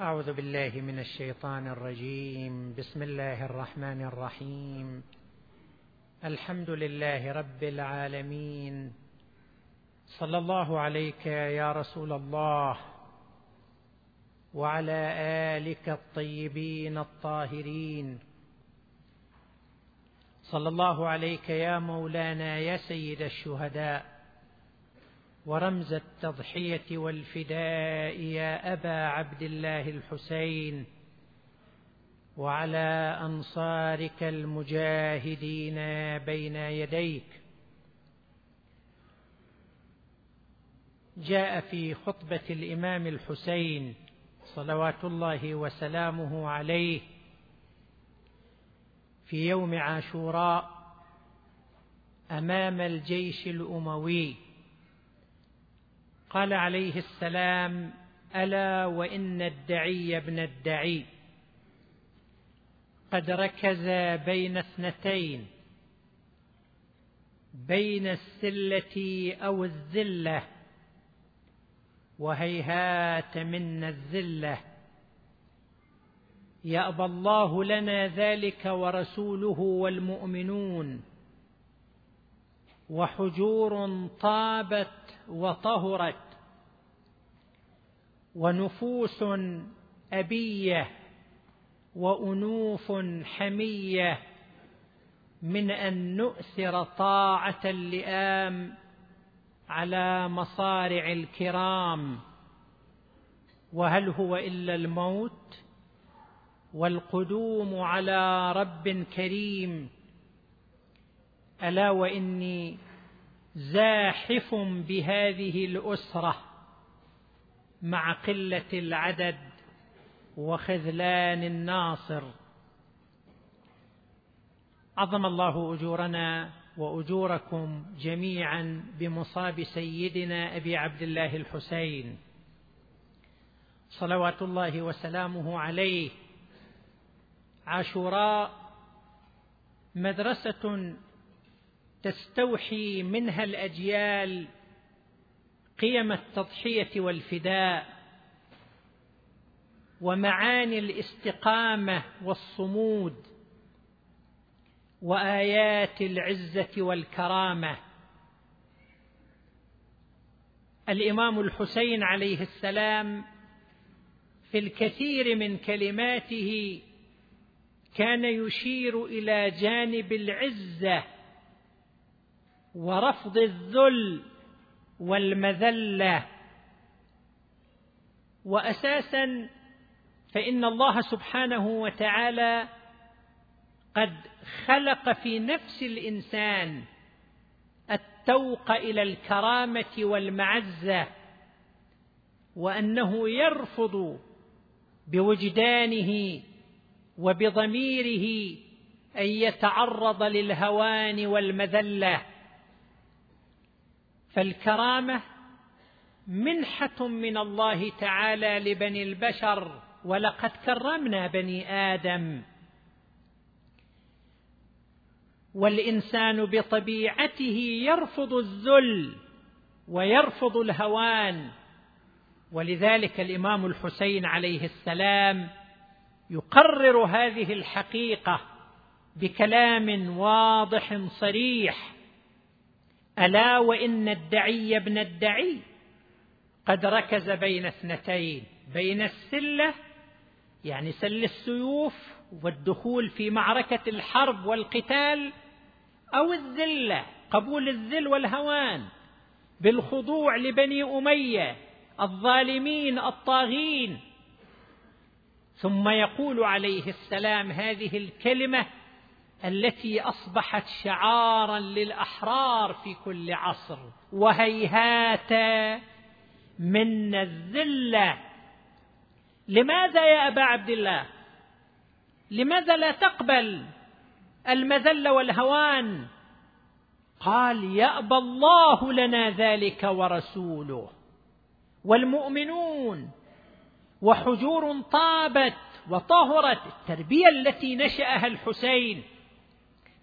أعوذ بالله من الشيطان الرجيم. بسم الله الرحمن الرحيم. الحمد لله رب العالمين. صلى الله عليك يا رسول الله وعلى آلك الطيبين الطاهرين. صلى الله عليك يا مولانا يا سيد الشهداء. ورمز التضحية والفداء يا أبا عبد الله الحسين وعلى أنصارك المجاهدين بين يديك. جاء في خطبة الإمام الحسين صلوات الله وسلامه عليه في يوم عاشوراء أمام الجيش الأموي. قال عليه السلام ألا وإن الدعي ابن الدعي قد ركز بين اثنتين بين السلة أو الذلة وهيهات منا الذلة. يأبى الله لنا ذلك ورسوله والمؤمنون. وحجور طابت وطهرت ونفوس أبية وأنوف حمية من أن نؤثر طاعة اللئام على مصارع الكرام. وهل هو إلا الموت؟ والقدوم على رب كريم. ألا وإني زاحف بهذه الأسرة مع قلة العدد وخذلان الناصر. عظم الله أجورنا وأجوركم جميعا بمصاب سيدنا أبي عبد الله الحسين. صلوات الله وسلامه عليه. عاشوراء مدرسة تستوحي منها الأجيال قيم التضحية والفداء ومعاني الاستقامة والصمود وآيات العزة والكرامة. الإمام الحسين عليه السلام في الكثير من كلماته كان يشير إلى جانب العزة ورفض الذل والمذلة. واساسا فإن الله سبحانه وتعالى قد خلق في نفس الإنسان التوق إلى الكرامة والمعزة وأنه يرفض بوجدانه وبضميره أن يتعرض للهوان والمذلة. فالكرامة منحة من الله تعالى لبني البشر ولقد كرمنا بني آدم. والإنسان بطبيعته يرفض الذل ويرفض الهوان. ولذلك الإمام الحسين عليه السلام يقرر هذه الحقيقة بكلام واضح صريح. ألا وإن الدعي ابن الدعي قد ركز بين اثنتين بين السلة يعني سل السيوف والدخول في معركة الحرب والقتال أو الذلة قبول الذل والهوان بالخضوع لبني أمية الظالمين الطاغين. ثم يقول عليه السلام هذه الكلمة التي أصبحت شعارا للأحرار في كل عصر وهيهات من الذلة. لماذا يا أبا عبد الله؟ لماذا لا تقبل المذل والهوان؟ قال يأبى الله لنا ذلك ورسوله. والمؤمنون وحجور طابت وطهرت التربية التي نشأها الحسين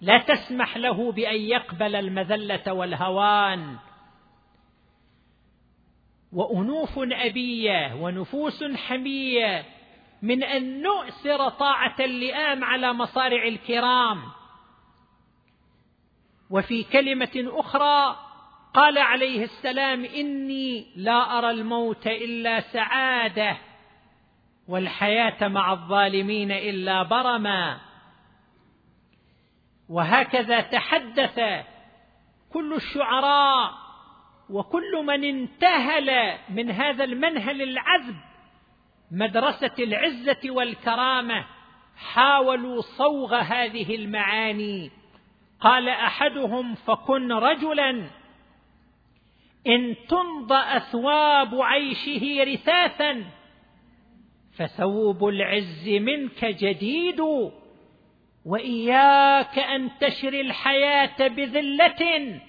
لا تسمح له بأن يقبل المذلة والهوان. وأنوف أبية ونفوس حمية من أن نؤثر طاعة اللئام على مصارع الكرام. وفي كلمة أخرى قال عليه السلام إني لا أرى الموت إلا سعادة والحياة مع الظالمين إلا برما. وهكذا تحدث كل الشعراء وكل من انتهل من هذا المنهل العذب مدرسة العزة والكرامة حاولوا صوغ هذه المعاني. قال أحدهم فكن رجلا إن تمض أثواب عيشه رثاثا فثوب العز منك جديد وإياك أن تشري الحياة بذلة.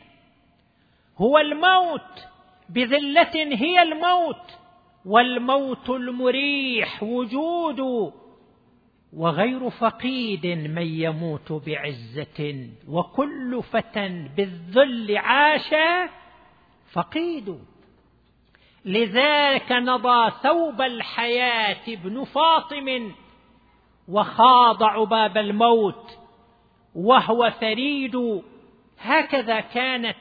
هو الموت بذلة هي الموت. والموت المريح وجود وغير فقيد من يموت بعزة. وكل فتى بالذل عاش فقيد. لذاك نضى ثوب الحياة ابن فاطم وخاض عباب الموت وهو فريد. هكذا كانت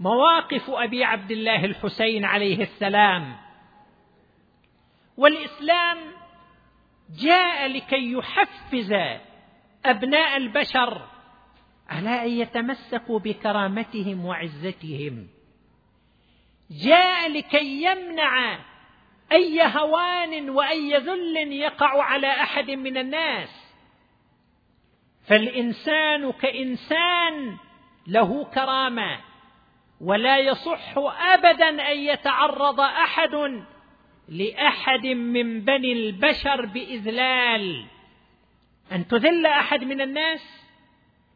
مواقف أبي عبد الله الحسين عليه السلام. والإسلام جاء لكي يحفز أبناء البشر على أن يتمسكوا بكرامتهم وعزتهم. جاء لكي يمنع أي هوان وأي ذل يقع على أحد من الناس. فالإنسان كإنسان له كرامة ولا يصح ابدا أن يتعرض أحد لأحد من بني البشر بإذلال. أن تذل أحد من الناس؟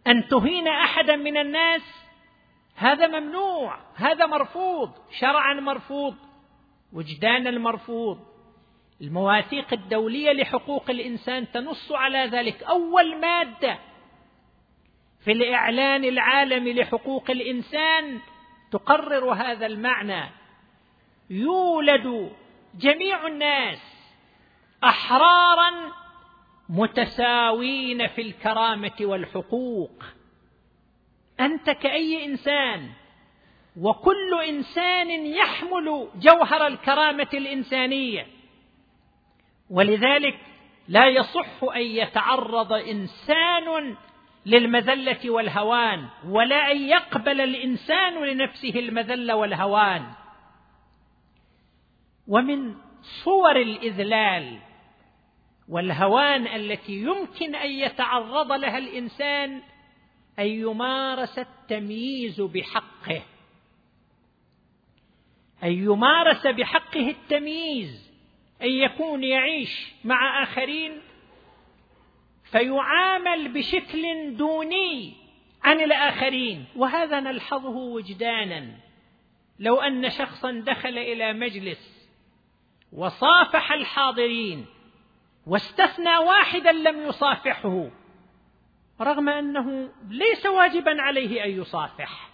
أن تهين احدا من الناس؟ هذا ممنوع هذا مرفوض شرعا مرفوض. وجدانا المرفوض. المواثيق الدولية لحقوق الإنسان تنص على ذلك. أول مادة في الإعلان العالمي لحقوق الإنسان تقرر هذا المعنى. يولد جميع الناس أحرارا متساوين في الكرامة والحقوق. أنت كأي إنسان وكل إنسان يحمل جوهر الكرامة الإنسانية. ولذلك لا يصح أن يتعرض إنسان للمذلة والهوان ولا أن يقبل الإنسان لنفسه المذلة والهوان. ومن صور الإذلال والهوان التي يمكن أن يتعرض لها الإنسان أن يمارس التمييز بحقه. أن يمارس بحقه التمييز أن يكون يعيش مع آخرين فيعامل بشكل دوني عن الآخرين. وهذا نلحظه وجدانا. لو أن شخصا دخل إلى مجلس وصافح الحاضرين واستثنى واحدا لم يصافحه رغم أنه ليس واجبا عليه أن يصافح.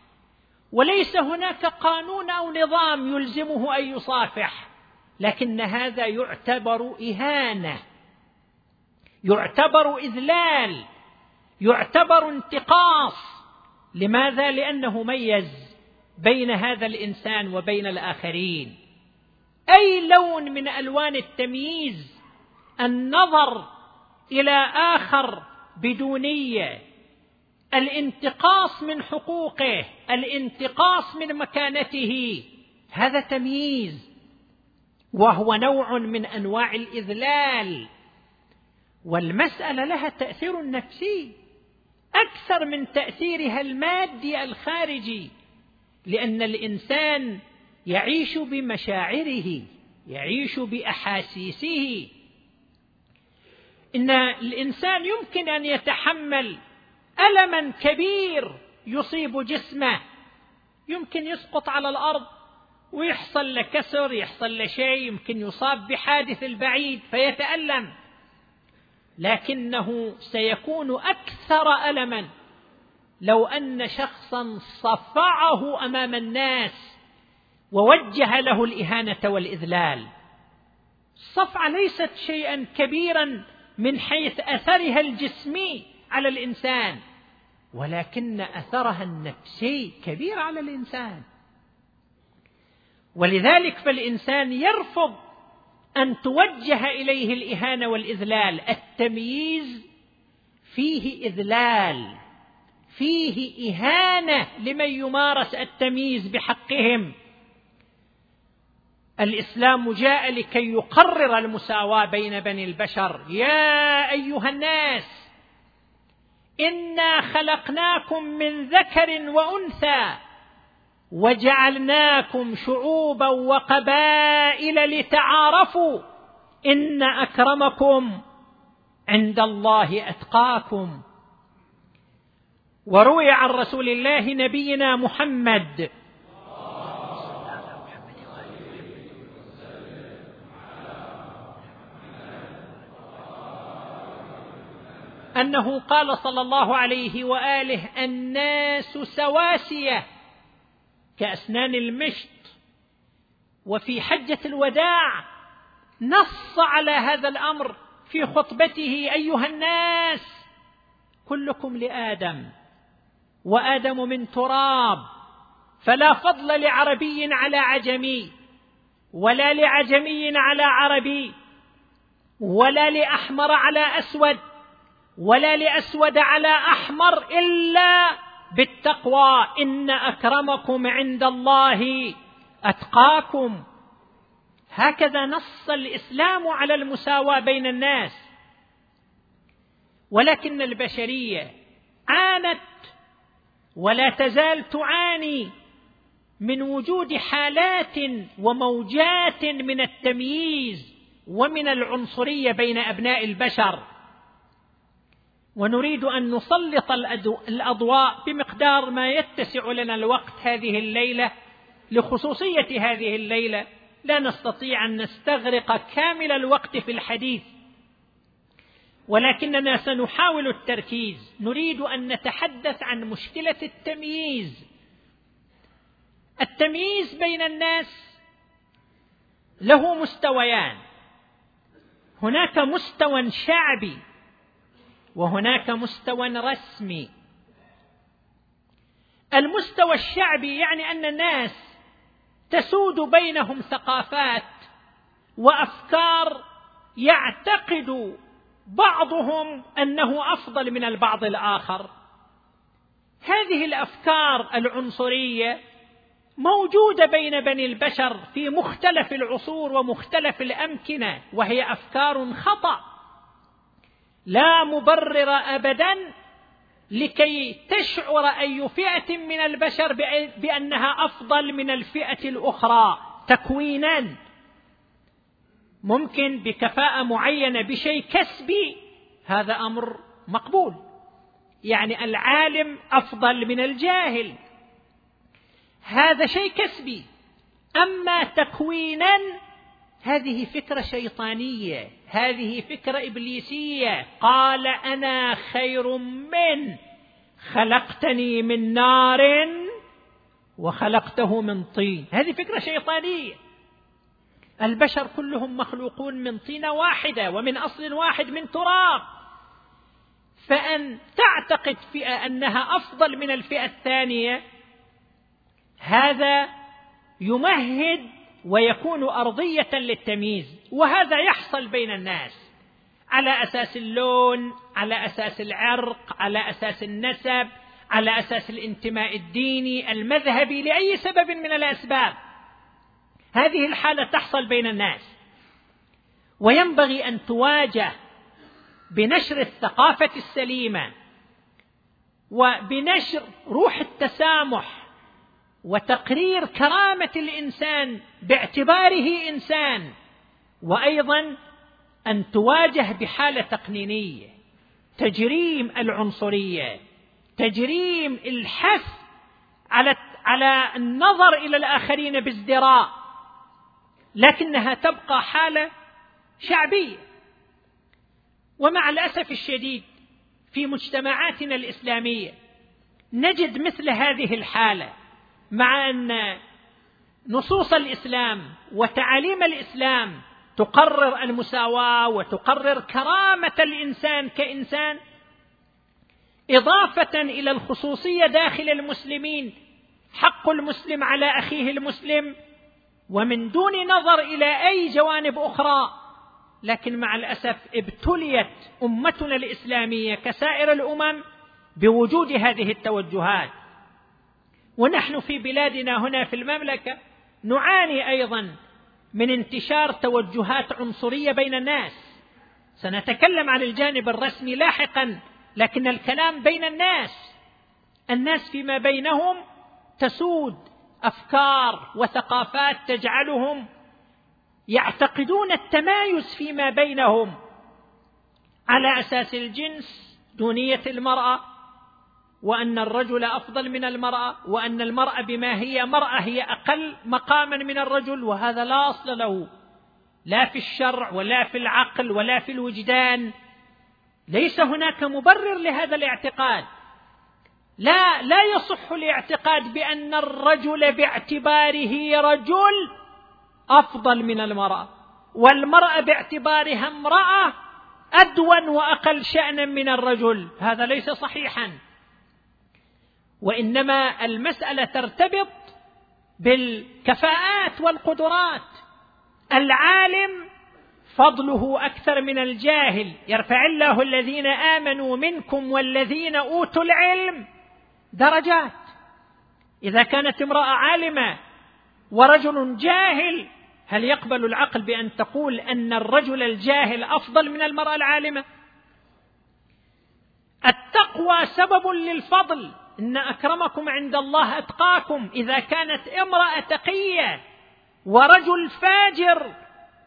وليس هناك قانون أو نظام يلزمه أن يصافح لكن هذا يعتبر إهانة يعتبر إذلال يعتبر انتقاص. لماذا؟ لأنه ميز بين هذا الإنسان وبين الآخرين. أي لون من ألوان التمييز؟ النظر إلى آخر بدونية. الانتقاص من حقوقه الانتقاص من مكانته. هذا تمييز وهو نوع من أنواع الإذلال. والمسألة لها تأثير نفسي أكثر من تأثيرها المادي الخارجي لأن الإنسان يعيش بمشاعره يعيش بأحاسيسه. إن الإنسان يمكن أن يتحمل ألما كبير يصيب جسمه. يمكن يسقط على الأرض ويحصل له كسر يحصل له شيء يمكن يصاب بحادث البعيد فيتألم. لكنه سيكون أكثر ألما لو أن شخصا صفعه أمام الناس ووجه له الإهانة والإذلال. الصفعة ليست شيئا كبيرا من حيث أثرها الجسمي. على الإنسان ولكن أثرها النفسي كبير على الإنسان. ولذلك فالإنسان يرفض أن توجه إليه الإهانة والإذلال. التمييز فيه إذلال فيه إهانة لمن يمارس التمييز بحقهم. الإسلام جاء لكي يقرر المساواة بين بني البشر. يا أيها الناس انا خلقناكم من ذكر وانثى وجعلناكم شعوبا وقبائل لتعارفوا ان اكرمكم عند الله اتقاكم. وروي عن رسول الله نبينا محمد أنه قال صلى الله عليه وآله الناس سواسية كأسنان المشط وفي حجة الوداع نص على هذا الأمر في خطبته أيها الناس كلكم لآدم وآدم من تراب فلا فضل لعربي على عجمي ولا لعجمي على عربي ولا لأحمر على أسود ولا لأسود على أحمر إلا بالتقوى. إن أكرمكم عند الله أتقاكم. هكذا نص الإسلام على المساواة بين الناس. ولكن البشرية عانت ولا تزال تعاني من وجود حالات وموجات من التمييز ومن العنصرية بين أبناء البشر. ونريد أن نسلط الأضواء بمقدار ما يتسع لنا الوقت هذه الليلة. لخصوصية هذه الليلة لا نستطيع أن نستغرق كامل الوقت في الحديث. ولكننا سنحاول التركيز. نريد أن نتحدث عن مشكلة التمييز. التمييز بين الناس له مستويان. هناك مستوى شعبي وهناك مستوى رسمي. المستوى الشعبي يعني أن الناس تسود بينهم ثقافات وأفكار يعتقد بعضهم أنه أفضل من البعض الآخر. هذه الأفكار العنصرية موجودة بين بني البشر في مختلف العصور ومختلف الأمكنة وهي أفكار خطأ. لا مبرر ابدا لكي تشعر أي فئة من البشر بأنها أفضل من الفئة الأخرى تكوينا. ممكن بكفاءة معينة بشيء كسبي هذا أمر مقبول. يعني العالم أفضل من الجاهل. هذا شيء كسبي. أما تكوينا هذه فكرة شيطانية هذه فكرة إبليسية. قال أنا خير من خلقتني من نار وخلقته من طين. هذه فكرة شيطانية. البشر كلهم مخلوقون من طينة واحدة ومن أصل واحد من تراب. فأن تعتقد فئة أنها أفضل من الفئة الثانية هذا يمهد ويكون أرضية للتمييز وهذا يحصل بين الناس. على أساس اللون على أساس العرق على أساس النسب على أساس الانتماء الديني المذهبي لأي سبب من الأسباب. هذه الحالة تحصل بين الناس. وينبغي أن تواجه بنشر الثقافة السليمة وبنشر روح التسامح وتقرير كرامة الإنسان باعتباره إنسان وأيضا أن تواجه بحالة تقنينية تجريم العنصرية تجريم الحث على على النظر إلى الآخرين بازدراء لكنها تبقى حالة شعبية. ومع الأسف الشديد في مجتمعاتنا الإسلامية نجد مثل هذه الحالة. مع أن نصوص الإسلام وتعاليم الإسلام تقرر المساواة وتقرر كرامة الإنسان كإنسان إضافة إلى الخصوصية داخل المسلمين حق المسلم على أخيه المسلم ومن دون نظر إلى أي جوانب أخرى لكن مع الأسف ابتليت أمتنا الإسلامية كسائر الأمم بوجود هذه التوجهات. ونحن في بلادنا هنا في المملكة نعاني أيضا من انتشار توجهات عنصرية بين الناس. سنتكلم عن الجانب الرسمي لاحقا لكن الكلام بين الناس. الناس فيما بينهم تسود أفكار وثقافات تجعلهم يعتقدون التمايز فيما بينهم على أساس الجنس دونية المرأة. وأن الرجل أفضل من المرأة وأن المرأة بما هي مرأة هي أقل مقاما من الرجل وهذا لا أصل له. لا في الشرع ولا في العقل ولا في الوجدان. ليس هناك مبرر لهذا الاعتقاد. لا لا يصح الاعتقاد بأن الرجل باعتباره رجل أفضل من المرأة والمرأة باعتبارها امرأة أدون وأقل شأنا من الرجل. هذا ليس صحيحا. وإنما المسألة ترتبط بالكفاءات والقدرات. العالم فضله أكثر من الجاهل. يرفع الله الذين آمنوا منكم والذين أوتوا العلم درجات. إذا كانت امرأة عالمة ورجل جاهل هل يقبل العقل بأن تقول أن الرجل الجاهل أفضل من المرأة العالمة؟ التقوى سبب للفضل. إن أكرمكم عند الله أتقاكم. إذا كانت امرأة تقية ورجل فاجر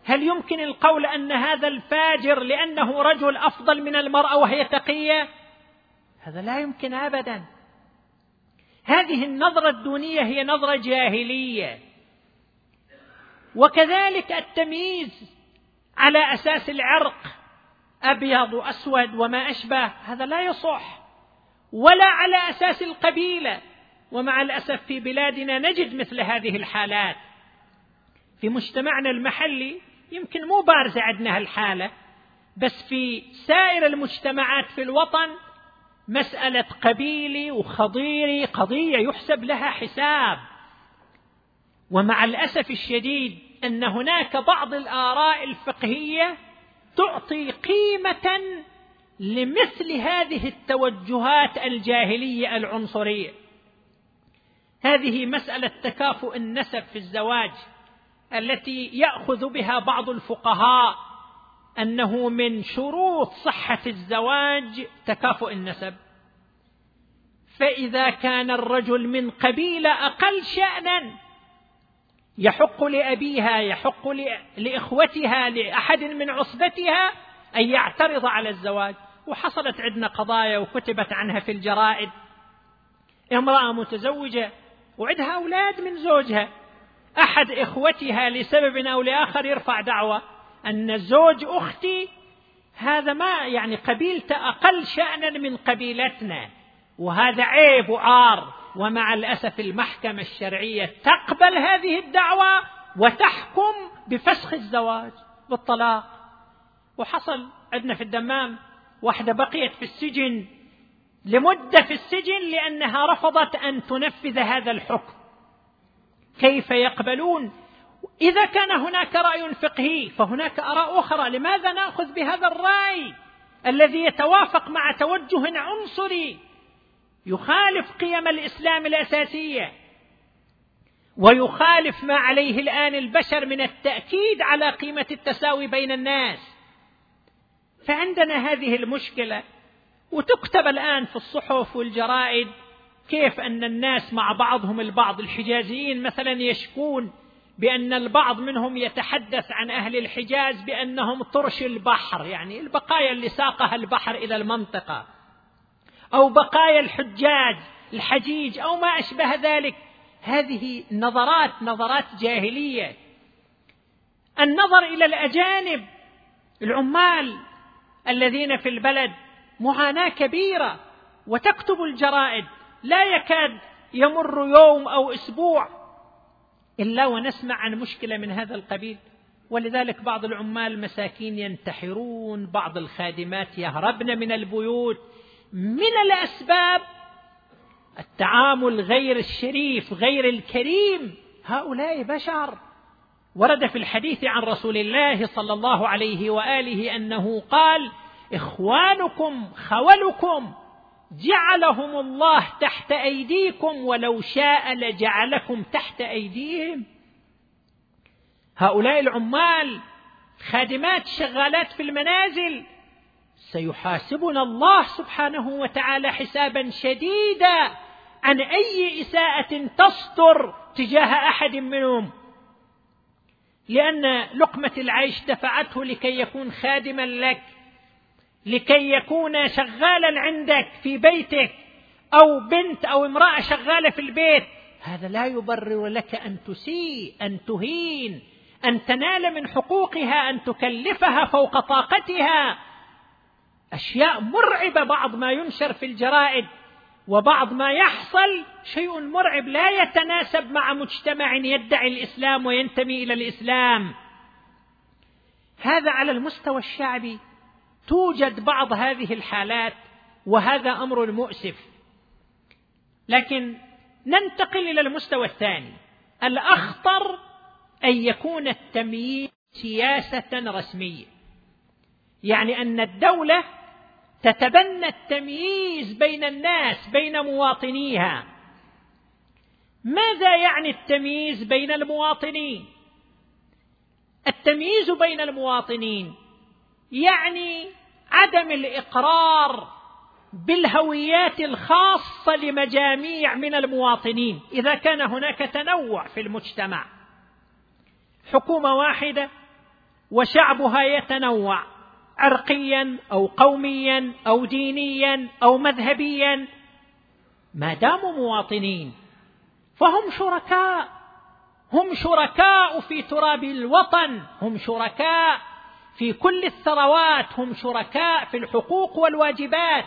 هل يمكن القول أن هذا الفاجر لأنه رجل أفضل من المرأة وهي تقية؟ هذا لا يمكن ابدا. هذه النظرة الدونية هي نظرة جاهلية. وكذلك التمييز على أساس العرق أبيض وأسود وما أشبه هذا لا يصح. ولا على أساس القبيلة. ومع الأسف في بلادنا نجد مثل هذه الحالات. في مجتمعنا المحلي يمكن مو بارزه عندنا هالحاله بس في سائر المجتمعات في الوطن مسألة قبيلي وخضيري قضية يحسب لها حساب. ومع الأسف الشديد أن هناك بعض الآراء الفقهية تعطي قيمة لمثل هذه التوجهات الجاهلية العنصرية. هذه مسألة تكافؤ النسب في الزواج التي يأخذ بها بعض الفقهاء أنه من شروط صحة الزواج تكافؤ النسب. فإذا كان الرجل من قبيله أقل شأنا يحق لأبيها يحق لإخوتها لأحد من عصبتها أن يعترض على الزواج. وحصلت عندنا قضايا وكتبت عنها في الجرائد. امرأة متزوجة وعندها أولاد من زوجها. أحد إخوتها لسبب أو لآخر يرفع دعوة أن زوج أختي هذا ما يعني قبيلته أقل شأنا من قبيلتنا. وهذا عيب وعار ومع الأسف المحكمة الشرعية تقبل هذه الدعوة وتحكم بفسخ الزواج بالطلاق. وحصل عندنا في الدمام واحدة بقيت في السجن لمدة في السجن لأنها رفضت أن تنفذ هذا الحكم. كيف يقبلون؟ إذا كان هناك رأي فقهي فهناك آراء أخرى لماذا نأخذ بهذا الرأي الذي يتوافق مع توجه عنصري يخالف قيم الإسلام الأساسية ويخالف ما عليه الآن البشر من التأكيد على قيمة التساوي بين الناس؟ فعندنا هذه المشكلة وتكتب الآن في الصحف والجرائد كيف أن الناس مع بعضهم البعض الحجازيين مثلا يشكون بأن البعض منهم يتحدث عن أهل الحجاز بأنهم طرش البحر يعني البقايا اللي ساقها البحر إلى المنطقة أو بقايا الحجاج الحجيج أو ما أشبه ذلك. هذه نظرات نظرات جاهلية. النظر إلى الأجانب العمال الذين في البلد معاناة كبيرة وتكتب الجرائد لا يكاد يمر يوم أو أسبوع إلا ونسمع عن مشكلة من هذا القبيل. ولذلك بعض العمال المساكين ينتحرون بعض الخادمات يهربن من البيوت. من الأسباب التعامل غير الشريف غير الكريم. هؤلاء بشر. ورد في الحديث عن رسول الله صلى الله عليه وآله أنه قال إخوانكم خولكم جعلهم الله تحت أيديكم ولو شاء لجعلكم تحت أيديهم. هؤلاء العمال خادمات شغالات في المنازل سيحاسبنا الله سبحانه وتعالى حسابا شديدا عن أي إساءة تصدر تجاه أحد منهم. لأن لقمة العيش دفعته لكي يكون خادما لك لكي يكون شغالا عندك في بيتك أو بنت أو امرأة شغالة في البيت. هذا لا يبرر لك أن تسيء أن تهين أن تنال من حقوقها أن تكلفها فوق طاقتها. أشياء مرعبة بعض ما ينشر في الجرائد. وبعض ما يحصل شيء مرعب لا يتناسب مع مجتمع يدعي الإسلام وينتمي إلى الإسلام. هذا على المستوى الشعبي توجد بعض هذه الحالات وهذا أمر مؤسف. لكن ننتقل إلى المستوى الثاني الأخطر أن يكون التمييز سياسة رسمية. يعني أن الدولة تتبنى التمييز بين الناس بين مواطنيها. ماذا يعني التمييز بين المواطنين؟ التمييز بين المواطنين يعني عدم الإقرار بالهويات الخاصة لمجاميع من المواطنين إذا كان هناك تنوع في المجتمع. حكومة واحدة وشعبها يتنوع. عرقيا أو قوميا أو دينيا أو مذهبيا. ما داموا مواطنين فهم شركاء. هم شركاء في تراب الوطن هم شركاء في كل الثروات هم شركاء في الحقوق والواجبات.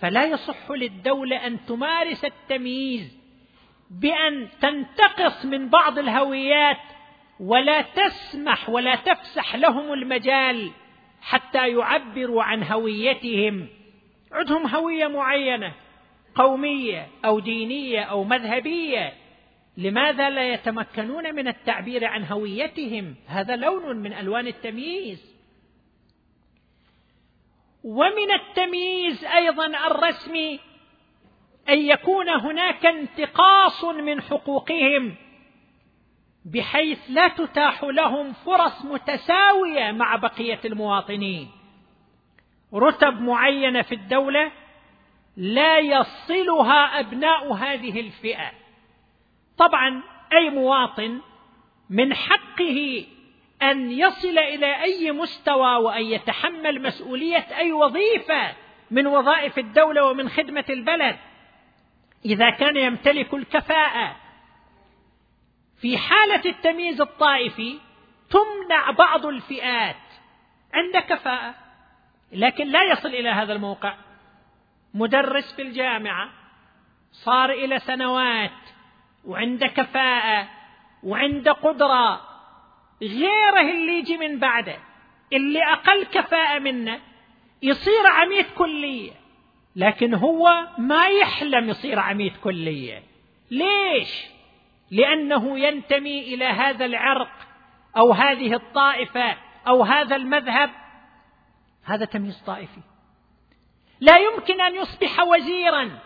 فلا يصح للدولة أن تمارس التمييز بأن تنتقص من بعض الهويات ولا تسمح ولا تفسح لهم المجال حتى يعبروا عن هويتهم. عندهم هوية معينة قومية أو دينية أو مذهبية. لماذا لا يتمكنون من التعبير عن هويتهم؟ هذا لون من ألوان التمييز. ومن التمييز أيضا الرسمي أن يكون هناك انتقاص من حقوقهم. بحيث لا تتاح لهم فرص متساوية مع بقية المواطنين. رتب معينة في الدولة لا يصلها أبناء هذه الفئة. طبعا أي مواطن من حقه أن يصل إلى أي مستوى وأن يتحمل مسؤولية أي وظيفة من وظائف الدولة ومن خدمة البلد. إذا كان يمتلك الكفاءة في حالة التمييز الطائفي تمنع بعض الفئات عند كفاءة لكن لا يصل إلى هذا الموقع مدرس في الجامعة صار إلى سنوات وعنده كفاءة وعنده قدرة غيره اللي يجي من بعده اللي أقل كفاءة منه يصير عميد كلية لكن هو ما يحلم يصير عميد كلية ليش؟ لأنه ينتمي إلى هذا العرق أو هذه الطائفة أو هذا المذهب. هذا تمييز طائفي. لا يمكن أن يصبح وزيرا.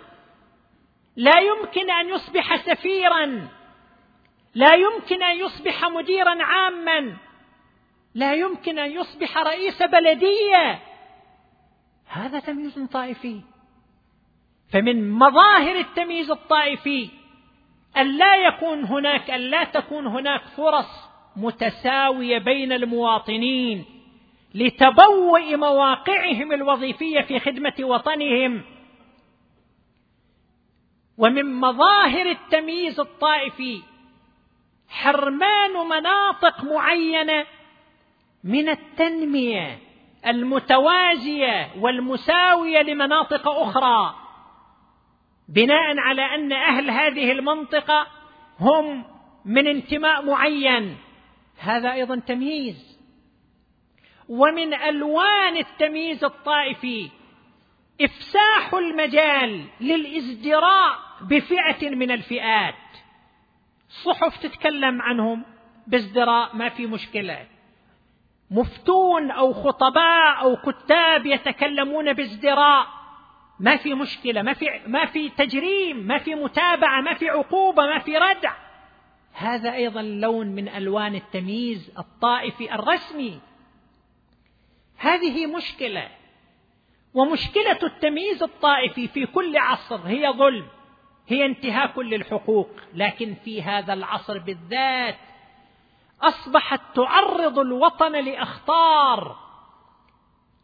لا يمكن أن يصبح سفيرا. لا يمكن أن يصبح مديرا عاما. لا يمكن أن يصبح رئيس بلدية. هذا تمييز طائفي. فمن مظاهر التمييز الطائفي أن لا يكون هناك أن لا تكون هناك فرص متساوية بين المواطنين لتبوء مواقعهم الوظيفية في خدمة وطنهم ومن مظاهر التمييز الطائفي حرمان مناطق معينة من التنمية المتوازية والمساوية لمناطق أخرى. بناء على أن أهل هذه المنطقة هم من انتماء معين. هذا أيضا تمييز. ومن ألوان التمييز الطائفي إفساح المجال للإزدراء بفئة من الفئات. صحف تتكلم عنهم بازدراء ما في مشكلة. مفتون أو خطباء أو كتاب يتكلمون بازدراء. ما في مشكلة ما في ما في تجريم ما في متابعة ما في عقوبة ما في ردع. هذا أيضا لون من ألوان التمييز الطائفي الرسمي. هذه مشكلة ومشكلة التمييز الطائفي في كل عصر هي ظلم هي انتهاك للحقوق لكن في هذا العصر بالذات أصبحت تعرض الوطن لأخطار.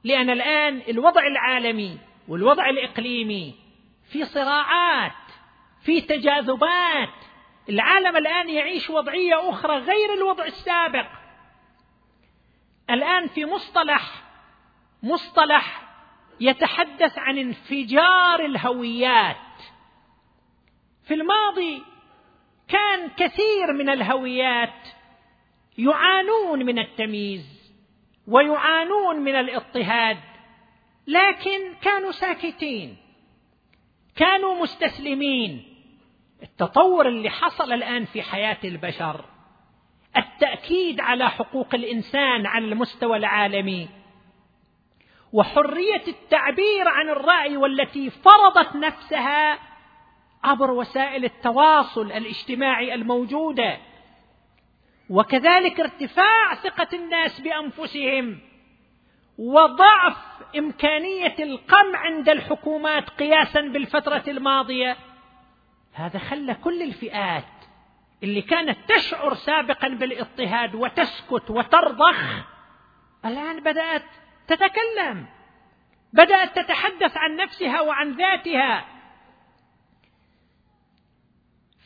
لأن الآن الوضع العالمي والوضع الإقليمي في صراعات في تجاذبات. العالم الآن يعيش وضعية أخرى غير الوضع السابق. الآن في مصطلح مصطلح يتحدث عن انفجار الهويات. في الماضي كان كثير من الهويات يعانون من التمييز ويعانون من الاضطهاد. لكن كانوا ساكتين. كانوا مستسلمين. التطور اللي حصل الآن في حياة البشر التأكيد على حقوق الإنسان على المستوى العالمي وحرية التعبير عن الرأي والتي فرضت نفسها عبر وسائل التواصل الاجتماعي الموجودة. وكذلك ارتفاع ثقة الناس بأنفسهم. وضعف إمكانية القمع عند الحكومات قياسا بالفترة الماضية. هذا خلى كل الفئات اللي كانت تشعر سابقا بالاضطهاد وتسكت وترضخ الآن بدأت تتكلم بدأت تتحدث عن نفسها وعن ذاتها.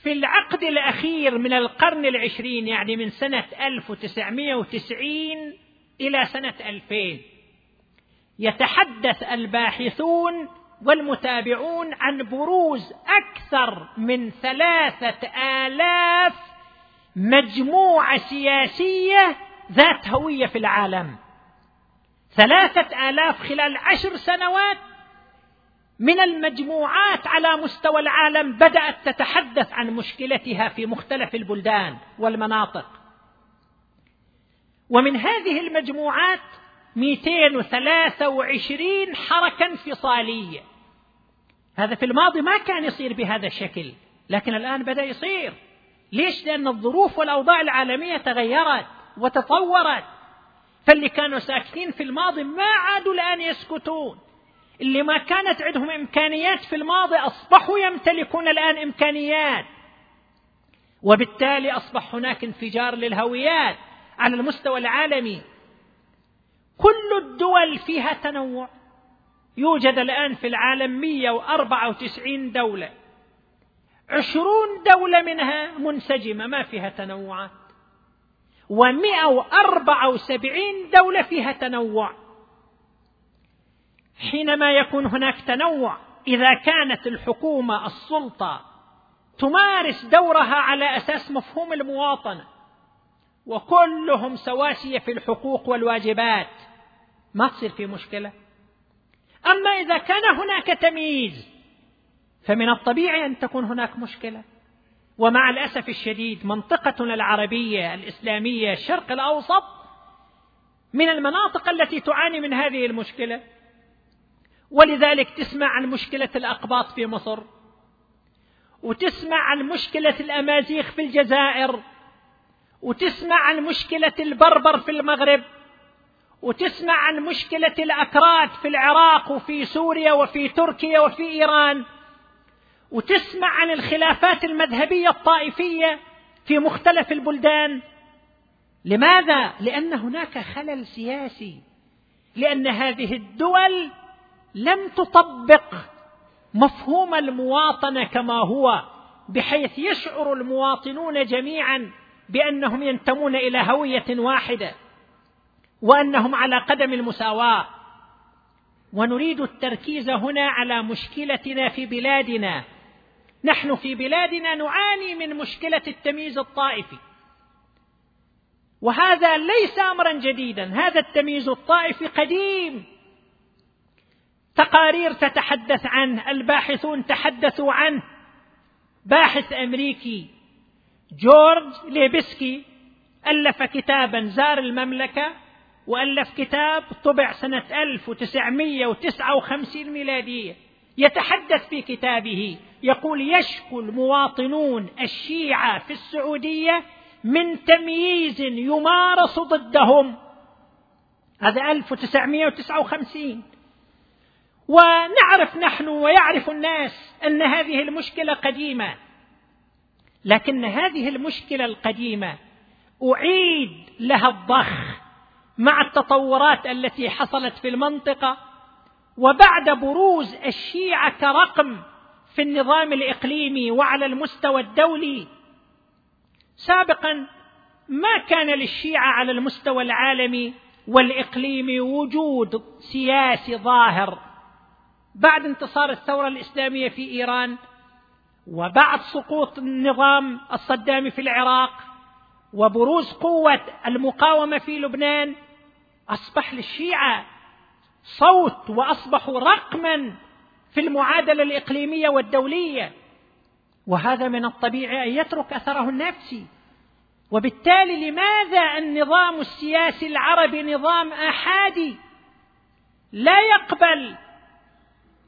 في العقد الأخير من القرن العشرين يعني من سنة 1990 إلى سنة 2000 يتحدث الباحثون والمتابعون عن بروز أكثر من ثلاثة آلاف مجموعة سياسية ذات هوية في العالم. ثلاثة آلاف خلال عشر سنوات من المجموعات على مستوى العالم بدأت تتحدث عن مشكلتها في مختلف البلدان والمناطق. ومن هذه المجموعات 223 حركة انفصالية هذا في الماضي ما كان يصير بهذا الشكل لكن الآن بدأ يصير. ليش؟ لأن الظروف والأوضاع العالمية تغيرت وتطورت. فاللي كانوا ساكتين في الماضي ما عادوا الآن يسكتون. اللي ما كانت عندهم إمكانيات في الماضي أصبحوا يمتلكون الآن إمكانيات. وبالتالي أصبح هناك انفجار للهويات على المستوى العالمي. الدول فيها تنوع. يوجد الآن في العالم 194 دولة. عشرون دولة منها منسجمة ما فيها تنوعات. ومئة وأربعة وسبعين دولة فيها تنوع. حينما يكون هناك تنوع إذا كانت الحكومة السلطة تمارس دورها على أساس مفهوم المواطنة وكلهم سواسية في الحقوق والواجبات. ما تصير في مشكلة. أما إذا كان هناك تمييز فمن الطبيعي أن تكون هناك مشكلة. ومع الأسف الشديد منطقتنا العربية الإسلامية الشرق الأوسط من المناطق التي تعاني من هذه المشكلة. ولذلك تسمع عن مشكلة الأقباط في مصر. وتسمع عن مشكلة الأمازيغ في الجزائر. وتسمع عن مشكلة البربر في المغرب. وتسمع عن مشكلة الأكراد في العراق وفي سوريا وفي تركيا وفي إيران وتسمع عن الخلافات المذهبية الطائفية في مختلف البلدان لماذا؟ لأن هناك خلل سياسي لأن هذه الدول لم تطبق مفهوم المواطنة كما هو بحيث يشعر المواطنون جميعا بأنهم ينتمون إلى هوية واحدة وأنهم على قدم المساواة. ونريد التركيز هنا على مشكلتنا في بلادنا. نحن في بلادنا نعاني من مشكلة التمييز الطائفي. وهذا ليس امرا جديدا. هذا التمييز الطائفي قديم. تقارير تتحدث عنه. الباحثون تحدثوا عنه. باحث أمريكي جورج ليبسكي ألف كتابا زار المملكة. وألف كتاب طبع سنة 1959 ميلادية. يتحدث في كتابه يقول يشكو المواطنون الشيعة في السعودية من تمييز يمارس ضدهم. هذا 1959 ونعرف نحن ويعرف الناس أن هذه المشكلة قديمة. لكن هذه المشكلة القديمة أعيد لها الضخ. مع التطورات التي حصلت في المنطقة وبعد بروز الشيعة كرقم في النظام الإقليمي وعلى المستوى الدولي. سابقا ما كان للشيعة على المستوى العالمي والإقليمي وجود سياسي ظاهر. بعد انتصار الثورة الإسلامية في إيران وبعد سقوط النظام الصدامي في العراق وبروز قوة المقاومة في لبنان أصبح للشيعة صوت واصبحوا رقما في المعادلة الإقليمية والدولية. وهذا من الطبيعي أن يترك أثره النفسي. وبالتالي لماذا النظام السياسي العربي نظام آحادي لا يقبل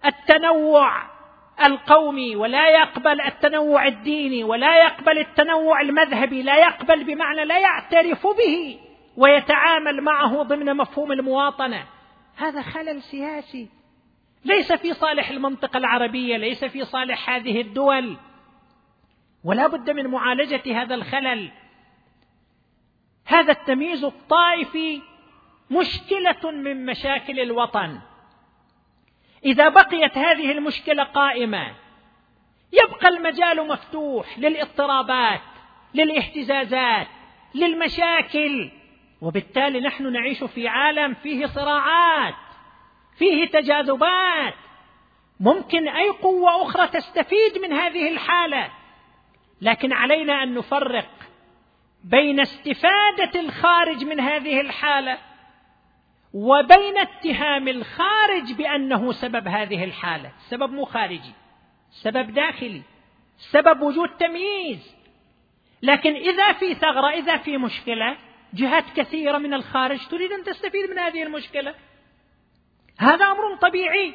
التنوع القومي ولا يقبل التنوع الديني ولا يقبل التنوع المذهبي لا يقبل بمعنى لا يعترف به ويتعامل معه ضمن مفهوم المواطنة. هذا خلل سياسي. ليس في صالح المنطقة العربية ليس في صالح هذه الدول. ولا بد من معالجة هذا الخلل. هذا التمييز الطائفي مشكلة من مشاكل الوطن. إذا بقيت هذه المشكلة قائمة. يبقى المجال مفتوح للاضطرابات للاهتزازات للمشاكل. وبالتالي نحن نعيش في عالم فيه صراعات فيه تجاذبات. ممكن أي قوة أخرى تستفيد من هذه الحالة. لكن علينا أن نفرق بين استفادة الخارج من هذه الحالة وبين اتهام الخارج بأنه سبب هذه الحالة. السبب مو خارجي سبب داخلي سبب وجود تمييز. لكن إذا في ثغرة إذا في مشكلة جهات كثيرة من الخارج تريد أن تستفيد من هذه المشكلة. هذا أمر طبيعي.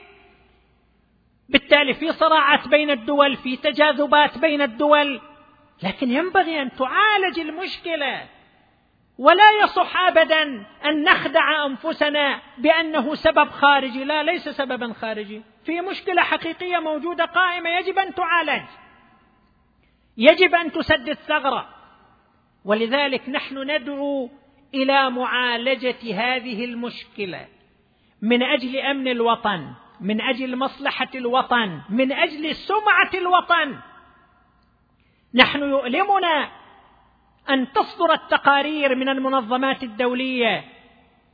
بالتالي في صراعات بين الدول في تجاذبات بين الدول. لكن ينبغي أن تعالج المشكلة. ولا يصح ابدا أن نخدع أنفسنا بأنه سبب خارجي. لا ليس سببا خارجي. في مشكلة حقيقية موجودة قائمة يجب أن تعالج. يجب أن تسد الثغره ولذلك نحن ندعو إلى معالجة هذه المشكلة. من أجل أمن الوطن من أجل مصلحة الوطن من أجل سمعة الوطن. نحن يؤلمنا أن تصدر التقارير من المنظمات الدولية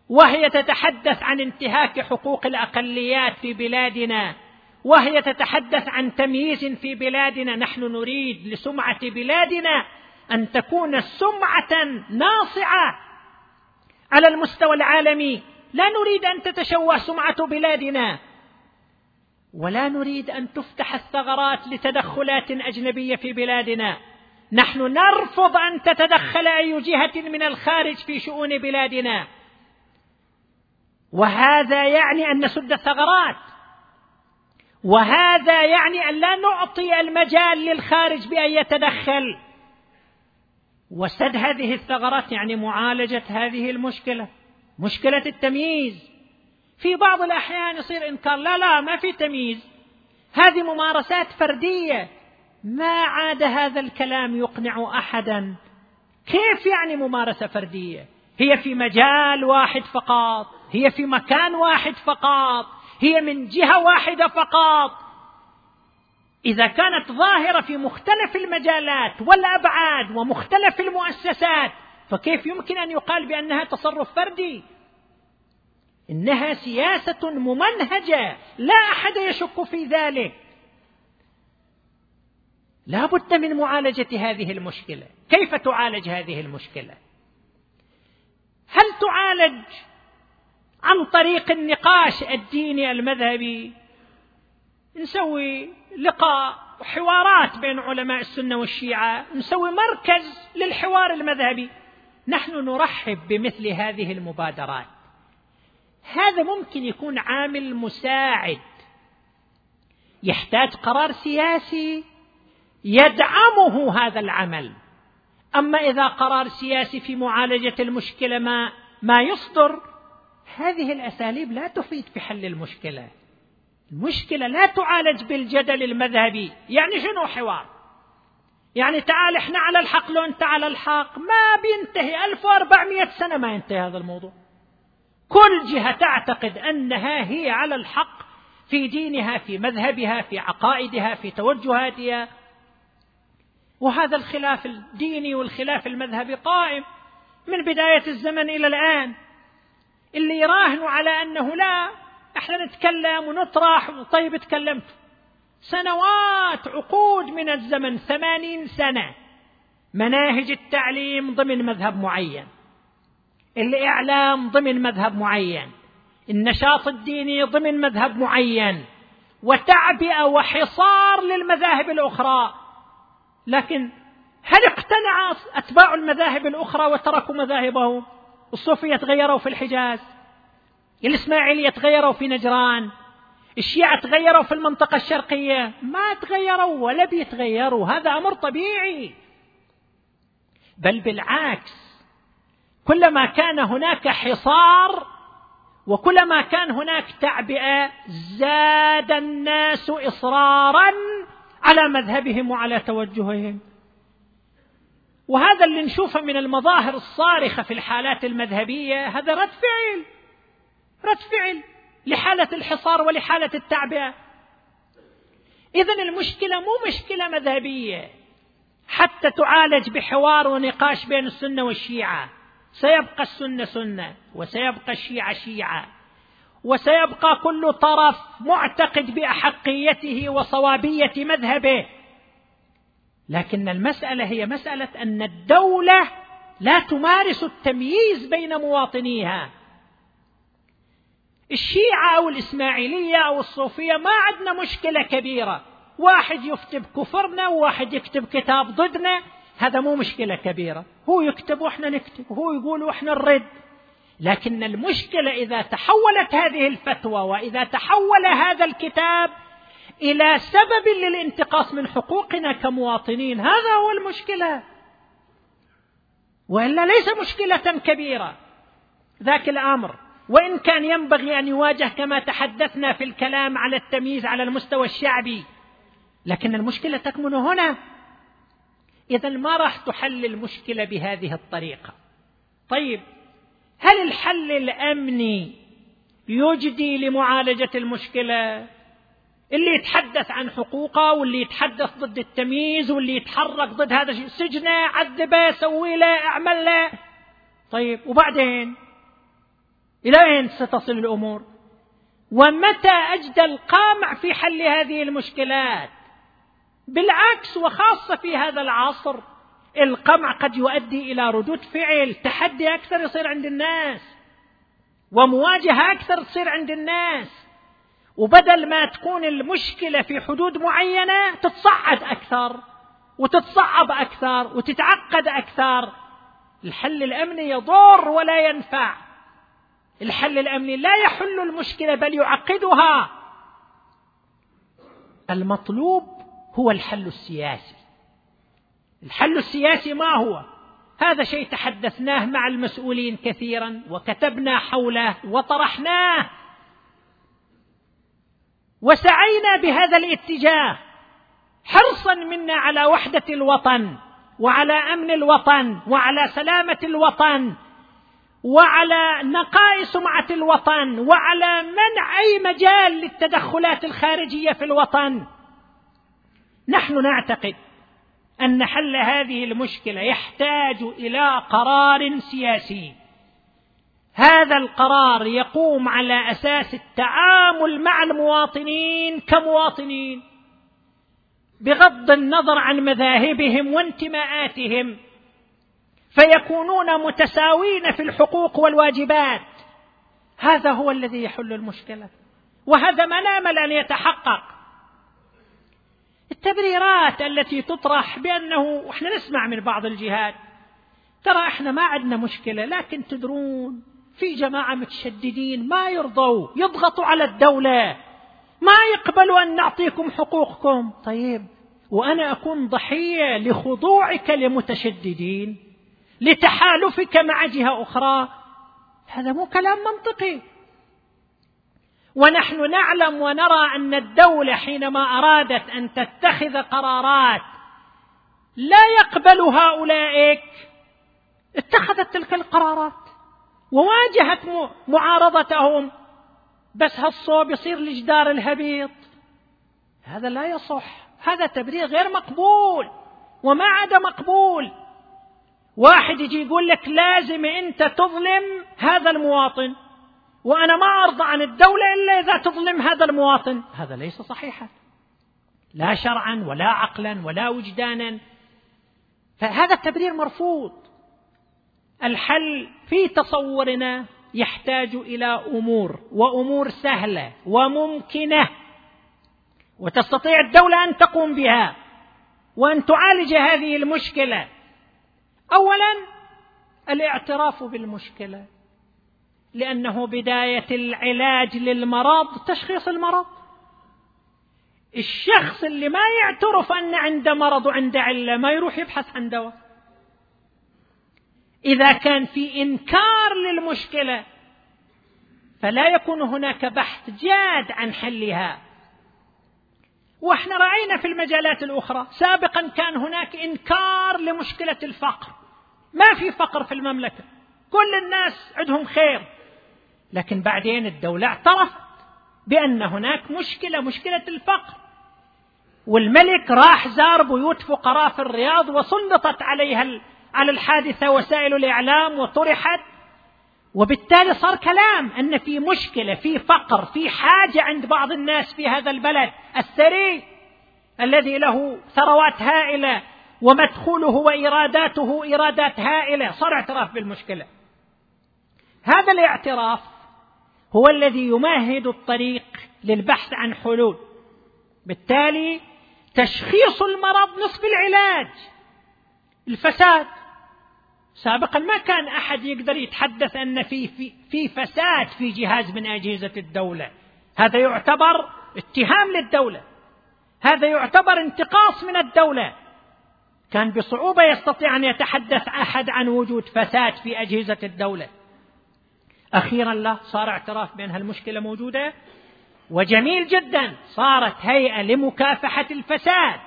وهي تتحدث عن انتهاك حقوق الأقليات في بلادنا وهي تتحدث عن تمييز في بلادنا. نحن نريد لسمعة بلادنا أن تكون سمعة ناصعة على المستوى العالمي. لا نريد أن تتشوه سمعة بلادنا ولا نريد أن تفتح الثغرات لتدخلات أجنبية في بلادنا. نحن نرفض أن تتدخل أي جهة من الخارج في شؤون بلادنا. وهذا يعني أن نسد الثغرات. وهذا يعني أن لا نعطي المجال للخارج بأن يتدخل. وسد هذه الثغرات يعني معالجة هذه المشكلة مشكلة التمييز. في بعض الأحيان يصير إنكار لا لا ما في تمييز. هذه ممارسات فردية. ما عاد هذا الكلام يقنع أحدا. كيف يعني ممارسة فردية؟ هي في مجال واحد فقط هي في مكان واحد فقط هي من جهة واحدة فقط. إذا كانت ظاهرة في مختلف المجالات والأبعاد ومختلف المؤسسات فكيف يمكن أن يقال بأنها تصرف فردي؟ إنها سياسة ممنهجة لا أحد يشك في ذلك. لا بد من معالجة هذه المشكلة. كيف تعالج هذه المشكلة؟ هل تعالج عن طريق النقاش الديني المذهبي؟ نسوي لقاء وحوارات بين علماء السنة والشيعة. نسوي مركز للحوار المذهبي. نحن نرحب بمثل هذه المبادرات. هذا ممكن يكون عامل مساعد. يحتاج قرار سياسي يدعمه هذا العمل. أما إذا قرار سياسي في معالجة المشكلة ما ما يصدر هذه الأساليب لا تفيد في حل المشكلة. المشكلة لا تعالج بالجدل المذهبي. يعني شنو حوار؟ يعني تعال إحنا على الحق لو أنت على الحق ما بينتهي. 1400 سنة ما ينتهي هذا الموضوع. كل جهة تعتقد أنها هي على الحق في دينها في مذهبها في عقائدها في توجهاتها. وهذا الخلاف الديني والخلاف المذهبي قائم من بداية الزمن إلى الآن. اللي يراهنوا على أنه لا إحنا نتكلم ونطرح طيب تكلمت. سنوات عقود من الزمن ثمانين سنة. مناهج التعليم ضمن مذهب معين. الإعلام ضمن مذهب معين. النشاط الديني ضمن مذهب معين. وتعبئة وحصار للمذاهب الأخرى. لكن هل اقتنع أتباع المذاهب الأخرى وتركوا مذاهبهم؟ الصوفية تغيروا في الحجاز الإسماعيلية تغيروا في نجران الشيعة تغيروا في المنطقة الشرقية ما تغيروا ولا بيتغيروا هذا أمر طبيعي. بل بالعكس كلما كان هناك حصار وكلما كان هناك تعبئة زاد الناس إصرارا على مذهبهم وعلى توجههم. وهذا اللي نشوفه من المظاهر الصارخة في الحالات المذهبية هذا رد فعل. رد فعل لحالة الحصار ولحالة التعبئة. اذا المشكلة مو مشكلة مذهبية. حتى تعالج بحوار ونقاش بين السنة والشيعة. سيبقى السنة سنة وسيبقى الشيعة شيعة. وسيبقى كل طرف معتقد بأحقيته وصوابية مذهبه. لكن المسألة هي مسألة أن الدولة لا تمارس التمييز بين مواطنيها. الشيعة أو الإسماعيلية أو الصوفية ما عندنا مشكلة كبيرة. واحد يكتب كفرنا وواحد يكتب كتاب ضدنا هذا مو مشكلة كبيرة. هو يكتب وإحنا نكتب هو يقول وإحنا نرد. لكن المشكلة إذا تحولت هذه الفتوى وإذا تحول هذا الكتاب إلى سبب للانتقاص من حقوقنا كمواطنين هذا هو المشكلة. وإلا ليس مشكلة كبيرة ذاك الأمر. وإن كان ينبغي أن يواجه كما تحدثنا في الكلام على التمييز على المستوى الشعبي لكن المشكلة تكمن هنا. إذا ما راح تحل المشكلة بهذه الطريقة؟ طيب هل الحل الأمني يجدي لمعالجة المشكلة؟ اللي يتحدث عن حقوقه واللي يتحدث ضد التمييز واللي يتحرك ضد هذا الشيء. سجنه عذبه سوي له اعمل له. طيب وبعدين؟ إلى أين ستصل الأمور؟ ومتى أجدى القامع في حل هذه المشكلات؟ بالعكس وخاصة في هذا العصر. القمع قد يؤدي إلى ردود فعل تحدي أكثر يصير عند الناس ومواجهة أكثر تصير عند الناس وبدل ما تكون المشكلة في حدود معينة تتصعد أكثر وتتصعب أكثر وتتعقد أكثر. الحل الأمني يضر ولا ينفع. الحل الأمني لا يحل المشكلة بل يعقدها. المطلوب هو الحل السياسي. الحل السياسي ما هو؟ هذا شيء تحدثناه مع المسؤولين كثيرا وكتبنا حوله وطرحناه. وسعينا بهذا الاتجاه حرصا منا على وحدة الوطن وعلى أمن الوطن وعلى سلامة الوطن وعلى نقاء سمعه الوطن وعلى منع أي مجال للتدخلات الخارجية في الوطن. نحن نعتقد أن حل هذه المشكلة يحتاج إلى قرار سياسي. هذا القرار يقوم على أساس التعامل مع المواطنين كمواطنين بغض النظر عن مذاهبهم وانتماءاتهم. فيكونون متساوين في الحقوق والواجبات. هذا هو الذي يحل المشكلة وهذا ما نامل ان يتحقق. التبريرات التي تطرح بأنه إحنا نسمع من بعض الجهات. ترى إحنا ما عندنا مشكلة لكن تدرون في جماعة متشددين ما يرضوا يضغطوا على الدولة. ما يقبلوا أن نعطيكم حقوقكم. طيب وأنا أكون ضحية لخضوعك لمتشددين لتحالفك مع جهة أخرى. هذا مو كلام منطقي. ونحن نعلم ونرى أن الدولة حينما أرادت أن تتخذ قرارات لا يقبلها اولئك اتخذت تلك القرارات وواجهت معارضتهم. بس هالصوب يصير لجدار الهبيط. هذا لا يصح. هذا تبرير غير مقبول وما عاد مقبول. واحد يجي يقول لك لازم أنت تظلم هذا المواطن. وأنا ما أرضى عن الدولة إلا إذا تظلم هذا المواطن. هذا ليس صحيحا. لا شرعا ولا عقلا ولا وجدانا. فهذا التبرير مرفوض. الحل في تصورنا يحتاج إلى أمور وأمور سهلة وممكنة. وتستطيع الدولة أن تقوم بها وأن تعالج هذه المشكلة. اولا الاعتراف بالمشكلة. لأنه بداية العلاج للمرض تشخيص المرض. الشخص اللي ما يعترف أن عنده مرض وعنده علة ما يروح يبحث عن دواء. إذا كان في إنكار للمشكلة فلا يكون هناك بحث جاد عن حلها. وإحنا رأينا في المجالات الأخرى سابقا كان هناك إنكار لمشكلة الفقر. ما في فقر في المملكة. كل الناس عندهم خير. لكن بعدين الدولة اعترفت بأن هناك مشكلة مشكلة الفقر. والملك راح زار بيوت فقراء في الرياض وسلطت عليها على الحادثة وسائل الإعلام وطرحت. وبالتالي صار كلام أن في مشكلة في فقر في حاجة عند بعض الناس في هذا البلد الثري الذي له ثروات هائلة ومدخوله وايراداته ايرادات هائلة. صار اعتراف بالمشكلة. هذا الاعتراف هو الذي يمهد الطريق للبحث عن حلول. بالتالي تشخيص المرض نصف العلاج. الفساد. سابقا ما كان أحد يقدر يتحدث أن في في, في فساد في جهاز من أجهزة الدولة. هذا يعتبر اتهام للدولة. هذا يعتبر انتقاص من الدولة. كان بصعوبة يستطيع أن يتحدث أحد عن وجود فساد في أجهزة الدولة. أخيرا لا صار اعتراف بأن هالمشكلة موجودة. وجميل جدا صارت هيئة لمكافحة الفساد.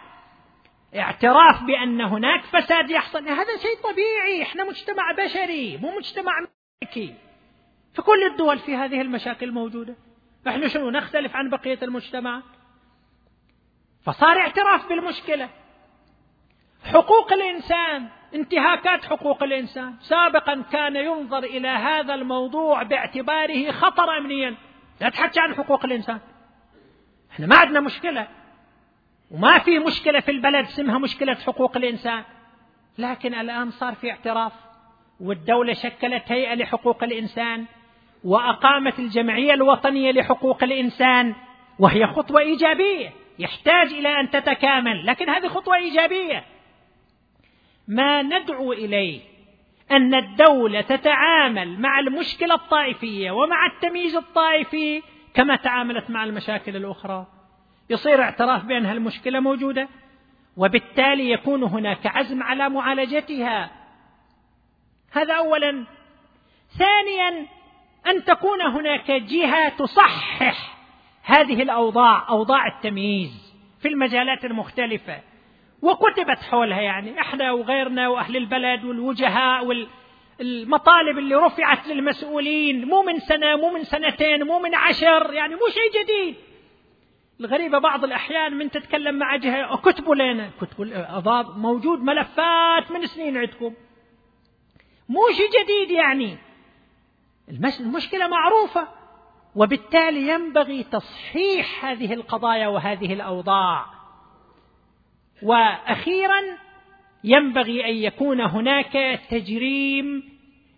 اعتراف بأن هناك فساد يحصل. هذا شيء طبيعي إحنا مجتمع بشري مو مجتمع ملكي فكل الدول في هذه المشاكل موجودة. إحنا شنو نختلف عن بقية المجتمع؟ فصار اعتراف بالمشكلة. حقوق الإنسان انتهاكات حقوق الإنسان. سابقا كان ينظر إلى هذا الموضوع باعتباره خطر أمنيا لا تحكي عن حقوق الإنسان. إحنا ما عندنا مشكلة. وما في مشكلة في البلد اسمها مشكلة حقوق الإنسان. لكن الآن صار في اعتراف والدولة شكلت هيئة لحقوق الإنسان وأقامت الجمعية الوطنية لحقوق الإنسان وهي خطوة إيجابية. يحتاج إلى أن تتكامل. لكن هذه خطوة إيجابية. ما ندعو إليه. أن الدولة تتعامل مع المشكلة الطائفية ومع التمييز الطائفي كما تعاملت مع المشاكل الأخرى. يصير اعتراف بأن هالمشكلة موجودة وبالتالي يكون هناك عزم على معالجتها. هذا أولا. ثانيا أن تكون هناك جهة تصحح هذه الأوضاع أوضاع التمييز في المجالات المختلفة. وكتبت حولها يعني إحنا وغيرنا وأهل البلد والوجهاء والمطالب اللي رفعت للمسؤولين مو من سنة مو من سنتين مو من عشر يعني مو شيء جديد. الغريبة بعض الأحيان من تتكلم مع جهة كتبوا لنا. كتبوا موجود ملفات من سنين عندكم. مو شيء جديد يعني. المشكلة معروفة. وبالتالي ينبغي تصحيح هذه القضايا وهذه الأوضاع. وأخيرا ينبغي أن يكون هناك تجريم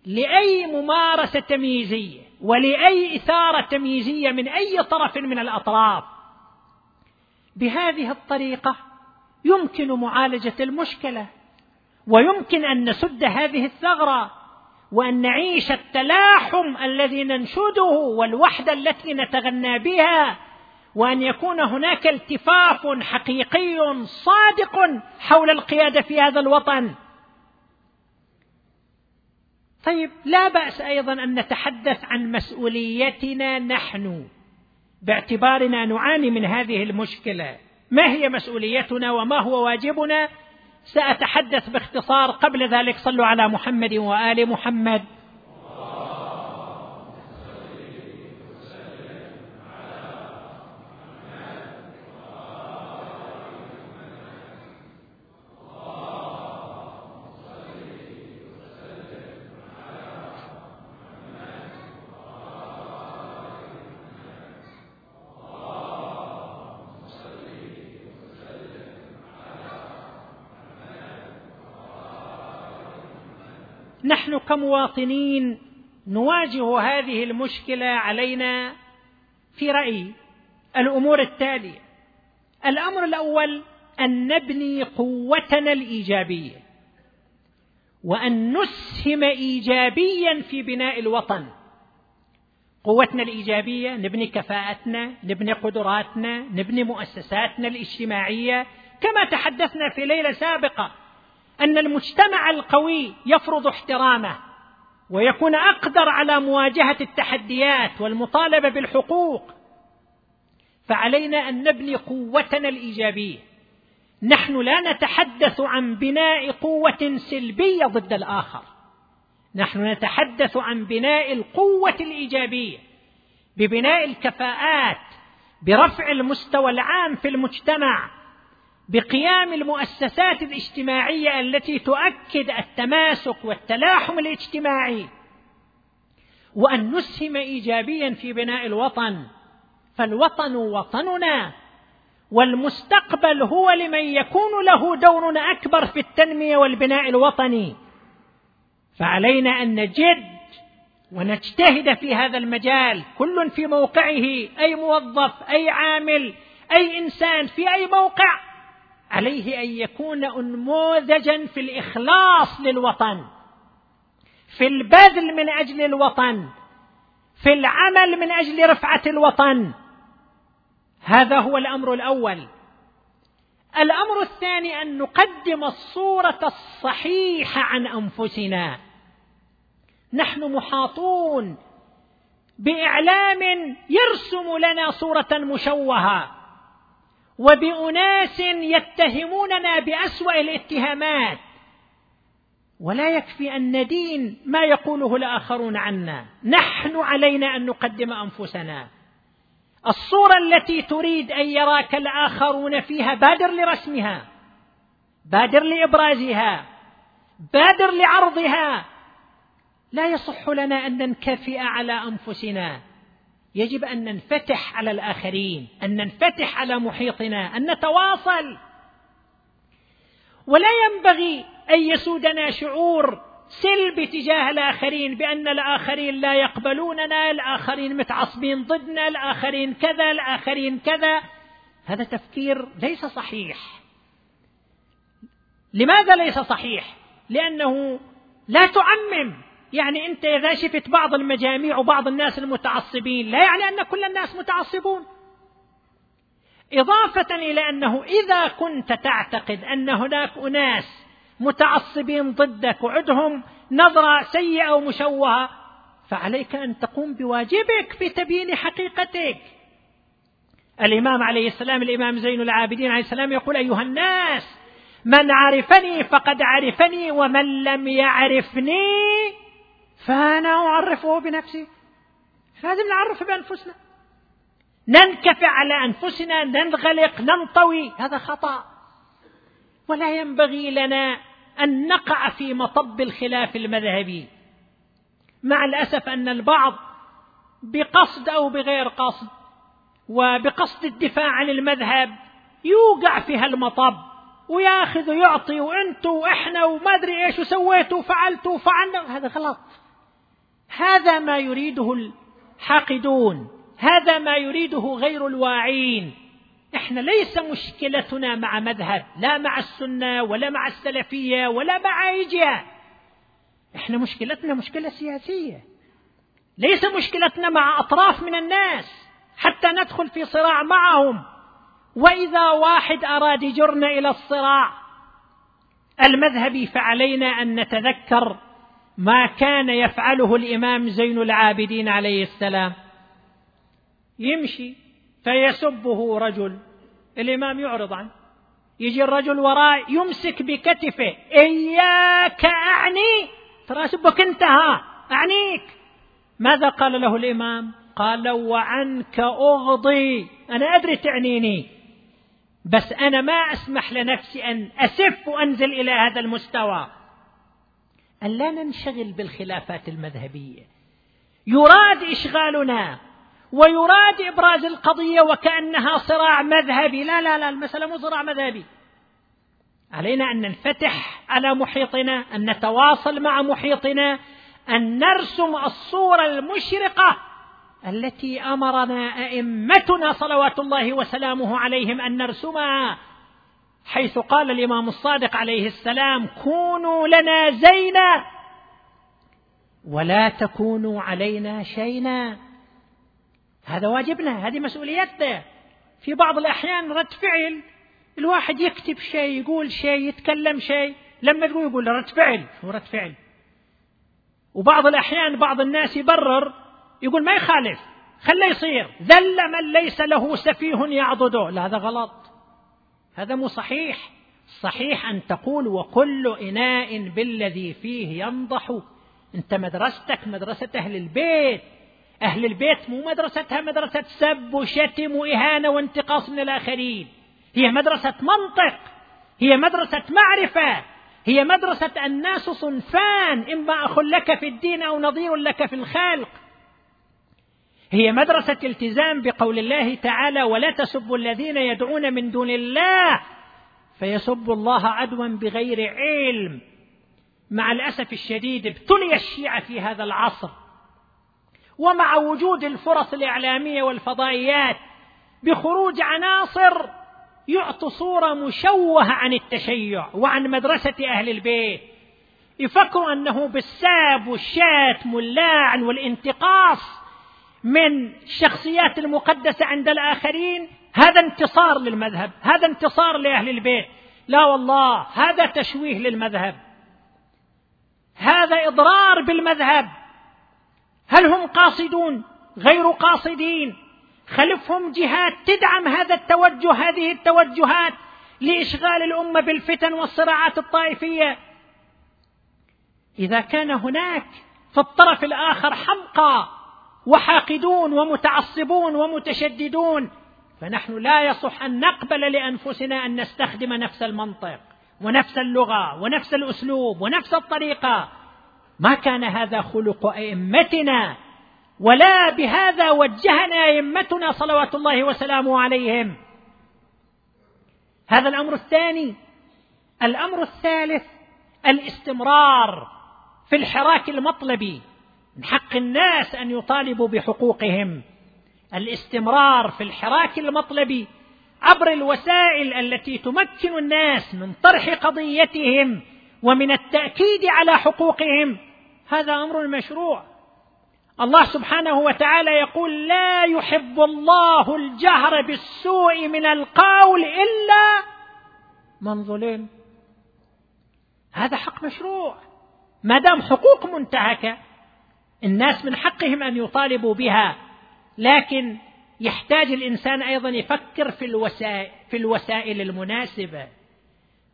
لأي ممارسة تمييزية ولأي إثارة تمييزية من أي طرف من الأطراف. بهذه الطريقة يمكن معالجة المشكلة ويمكن أن نسد هذه الثغرة وأن نعيش التلاحم الذي ننشده والوحدة التي نتغنى بها وأن يكون هناك التفاف حقيقي صادق حول القيادة في هذا الوطن. طيب لا بأس أيضا أن نتحدث عن مسؤوليتنا نحن باعتبارنا نعاني من هذه المشكلة. ما هي مسؤوليتنا وما هو واجبنا؟ سأتحدث باختصار قبل ذلك. صلوا على محمد وآل محمد نحن كمواطنين نواجه هذه المشكلة علينا في رأيي. الأمور التالية. الأمر الأول أن نبني قوتنا الإيجابية وأن نسهم ايجابيا في بناء الوطن. قوتنا الإيجابية نبني كفاءتنا نبني قدراتنا نبني مؤسساتنا الاجتماعية. كما تحدثنا في ليلة سابقة أن المجتمع القوي يفرض احترامه ويكون أقدر على مواجهة التحديات والمطالبة بالحقوق. فعلينا أن نبني قوتنا الإيجابية. نحن لا نتحدث عن بناء قوة سلبية ضد الآخر. نحن نتحدث عن بناء القوة الإيجابية ببناء الكفاءات برفع المستوى العام في المجتمع بقيام المؤسسات الاجتماعية التي تؤكد التماسك والتلاحم الاجتماعي وأن نسهم ايجابيا في بناء الوطن. فالوطن وطننا والمستقبل هو لمن يكون له دور أكبر في التنمية والبناء الوطني. فعلينا أن نجد ونجتهد في هذا المجال كل في موقعه أي موظف أي عامل أي إنسان في أي موقع. عليه أن يكون انموذجا في الإخلاص للوطن في البذل من أجل الوطن في العمل من أجل رفعة الوطن. هذا هو الأمر الأول. الأمر الثاني أن نقدم الصورة الصحيحة عن أنفسنا. نحن محاطون بإعلام يرسم لنا صورة مشوهة. وبأناس يتهموننا بأسوأ الاتهامات. ولا يكفي أن ندين ما يقوله الآخرون عنا. نحن علينا أن نقدم أنفسنا. الصورة التي تريد أن يراك الآخرون فيها بادر لرسمها بادر لإبرازها بادر لعرضها. لا يصح لنا أن ننكفئ على أنفسنا. يجب أن ننفتح على الآخرين أن ننفتح على محيطنا أن نتواصل. ولا ينبغي أن يسودنا شعور سلبي تجاه الآخرين بأن الآخرين لا يقبلوننا الآخرين متعصبين ضدنا الآخرين كذا الآخرين كذا. هذا تفكير ليس صحيح. لماذا ليس صحيح؟ لأنه لا تعمم يعني أنت إذا شفت بعض المجاميع وبعض الناس المتعصبين لا يعني أن كل الناس متعصبون. إضافة إلى أنه إذا كنت تعتقد أن هناك أناس متعصبين ضدك وعدهم نظرة سيئة ومشوهة فعليك أن تقوم بواجبك في تبيين حقيقتك. الإمام عليه السلام الإمام زين العابدين عليه السلام يقول أيها الناس من عرفني فقد عرفني ومن لم يعرفني فأنا أعرفه بنفسي. لازم نعرف بأنفسنا. ننكفع على أنفسنا ننغلق ننطوي. هذا خطأ. ولا ينبغي لنا أن نقع في مطب الخلاف المذهبي. مع الأسف أن البعض بقصد أو بغير قصد وبقصد الدفاع عن المذهب يوقع في هالمطب وياخذ ويعطي وأنتوا وإحنا وما أدري إيش وسويتوا وفعلتوا وفعلنا. هذا غلط. هذا ما يريده الحاقدون هذا ما يريده غير الواعين. إحنا ليس مشكلتنا مع مذهب لا مع السنة ولا مع السلفية ولا مع ايجيا إحنا مشكلتنا مشكلة سياسية. ليس مشكلتنا مع أطراف من الناس حتى ندخل في صراع معهم. وإذا واحد أراد يجرنا إلى الصراع المذهبي فعلينا أن نتذكر ما كان يفعله الإمام زين العابدين عليه السلام. يمشي فيسبه رجل الإمام يعرض عنه. يجي الرجل وراء يمسك بكتفه إياك أعني ترى اسبك أنت ها أعنيك. ماذا قال له الإمام؟ قال وعنك أغضي أنا أدري تعنيني بس أنا ما أسمح لنفسي أن أسف وأنزل إلى هذا المستوى. أن لا ننشغل بالخلافات المذهبية. يراد إشغالنا ويراد إبراز القضية وكأنها صراع مذهبي. لا لا لا المسألة مو صراع مذهبي. علينا أن ننفتح على محيطنا أن نتواصل مع محيطنا أن نرسم الصورة المشرقة التي أمرنا أئمتنا صلوات الله وسلامه عليهم أن نرسمها. حيث قال الإمام الصادق عليه السلام كونوا لنا زينا ولا تكونوا علينا شينا. هذا واجبنا هذه مسؤوليتنا. في بعض الأحيان رد فعل الواحد يكتب شيء يقول شيء يتكلم شيء لما تقول يقول رد فعل شو رد فعل. وبعض الأحيان بعض الناس يبرر يقول ما يخالف خليه يصير ذل من ليس له سفيه يعضده. لا هذا غلط. هذا مو صحيح. صحيح أن تقول وكل إناء بالذي فيه ينضح. أنت مدرستك مدرسة أهل البيت. أهل البيت مو مدرستها مدرسة سب وشتم وإهانة وانتقاص من الآخرين. هي مدرسة منطق. هي مدرسة معرفة. هي مدرسة الناس صنفان. إما أخ لك في الدين أو نظير لك في الخلق. هي مدرسة التزام بقول الله تعالى ولا تسبوا الذين يدعون من دون الله فيسبوا الله عدوا بغير علم. مع الأسف الشديد ابتلي الشيعة في هذا العصر. ومع وجود الفرص الإعلامية والفضائيات بخروج عناصر يعطي صورة مشوهة عن التشيع وعن مدرسة أهل البيت. يفكروا أنه بالساب والشاتم واللاعن والانتقاص. من الشخصيات المقدسة عند الآخرين هذا انتصار للمذهب هذا انتصار لأهل البيت. لا والله هذا تشويه للمذهب. هذا إضرار بالمذهب. هل هم قاصدون؟ غير قاصدين. خلفهم جهات تدعم هذا التوجه هذه التوجهات لإشغال الأمة بالفتن والصراعات الطائفية. إذا كان هناك في الطرف الآخر حمقى. وحاقدون ومتعصبون ومتشددون. فنحن لا يصح أن نقبل لأنفسنا أن نستخدم نفس المنطق ونفس اللغة ونفس الأسلوب ونفس الطريقة. ما كان هذا خلق أئمتنا ولا بهذا وجهنا أئمتنا صلوات الله وسلامه عليهم. هذا الأمر الثاني. الأمر الثالث الاستمرار في الحراك المطلبي. من حق الناس أن يطالبوا بحقوقهم. الاستمرار في الحراك المطلبي عبر الوسائل التي تمكن الناس من طرح قضيتهم ومن التأكيد على حقوقهم. هذا أمر مشروع. الله سبحانه وتعالى يقول لا يحب الله الجهر بالسوء من القول إلا من ظلم. هذا حق مشروع. ما دام حقوق منتهكة الناس من حقهم أن يطالبوا بها لكن يحتاج الإنسان أيضا يفكر في الوسائل في الوسائل المناسبة.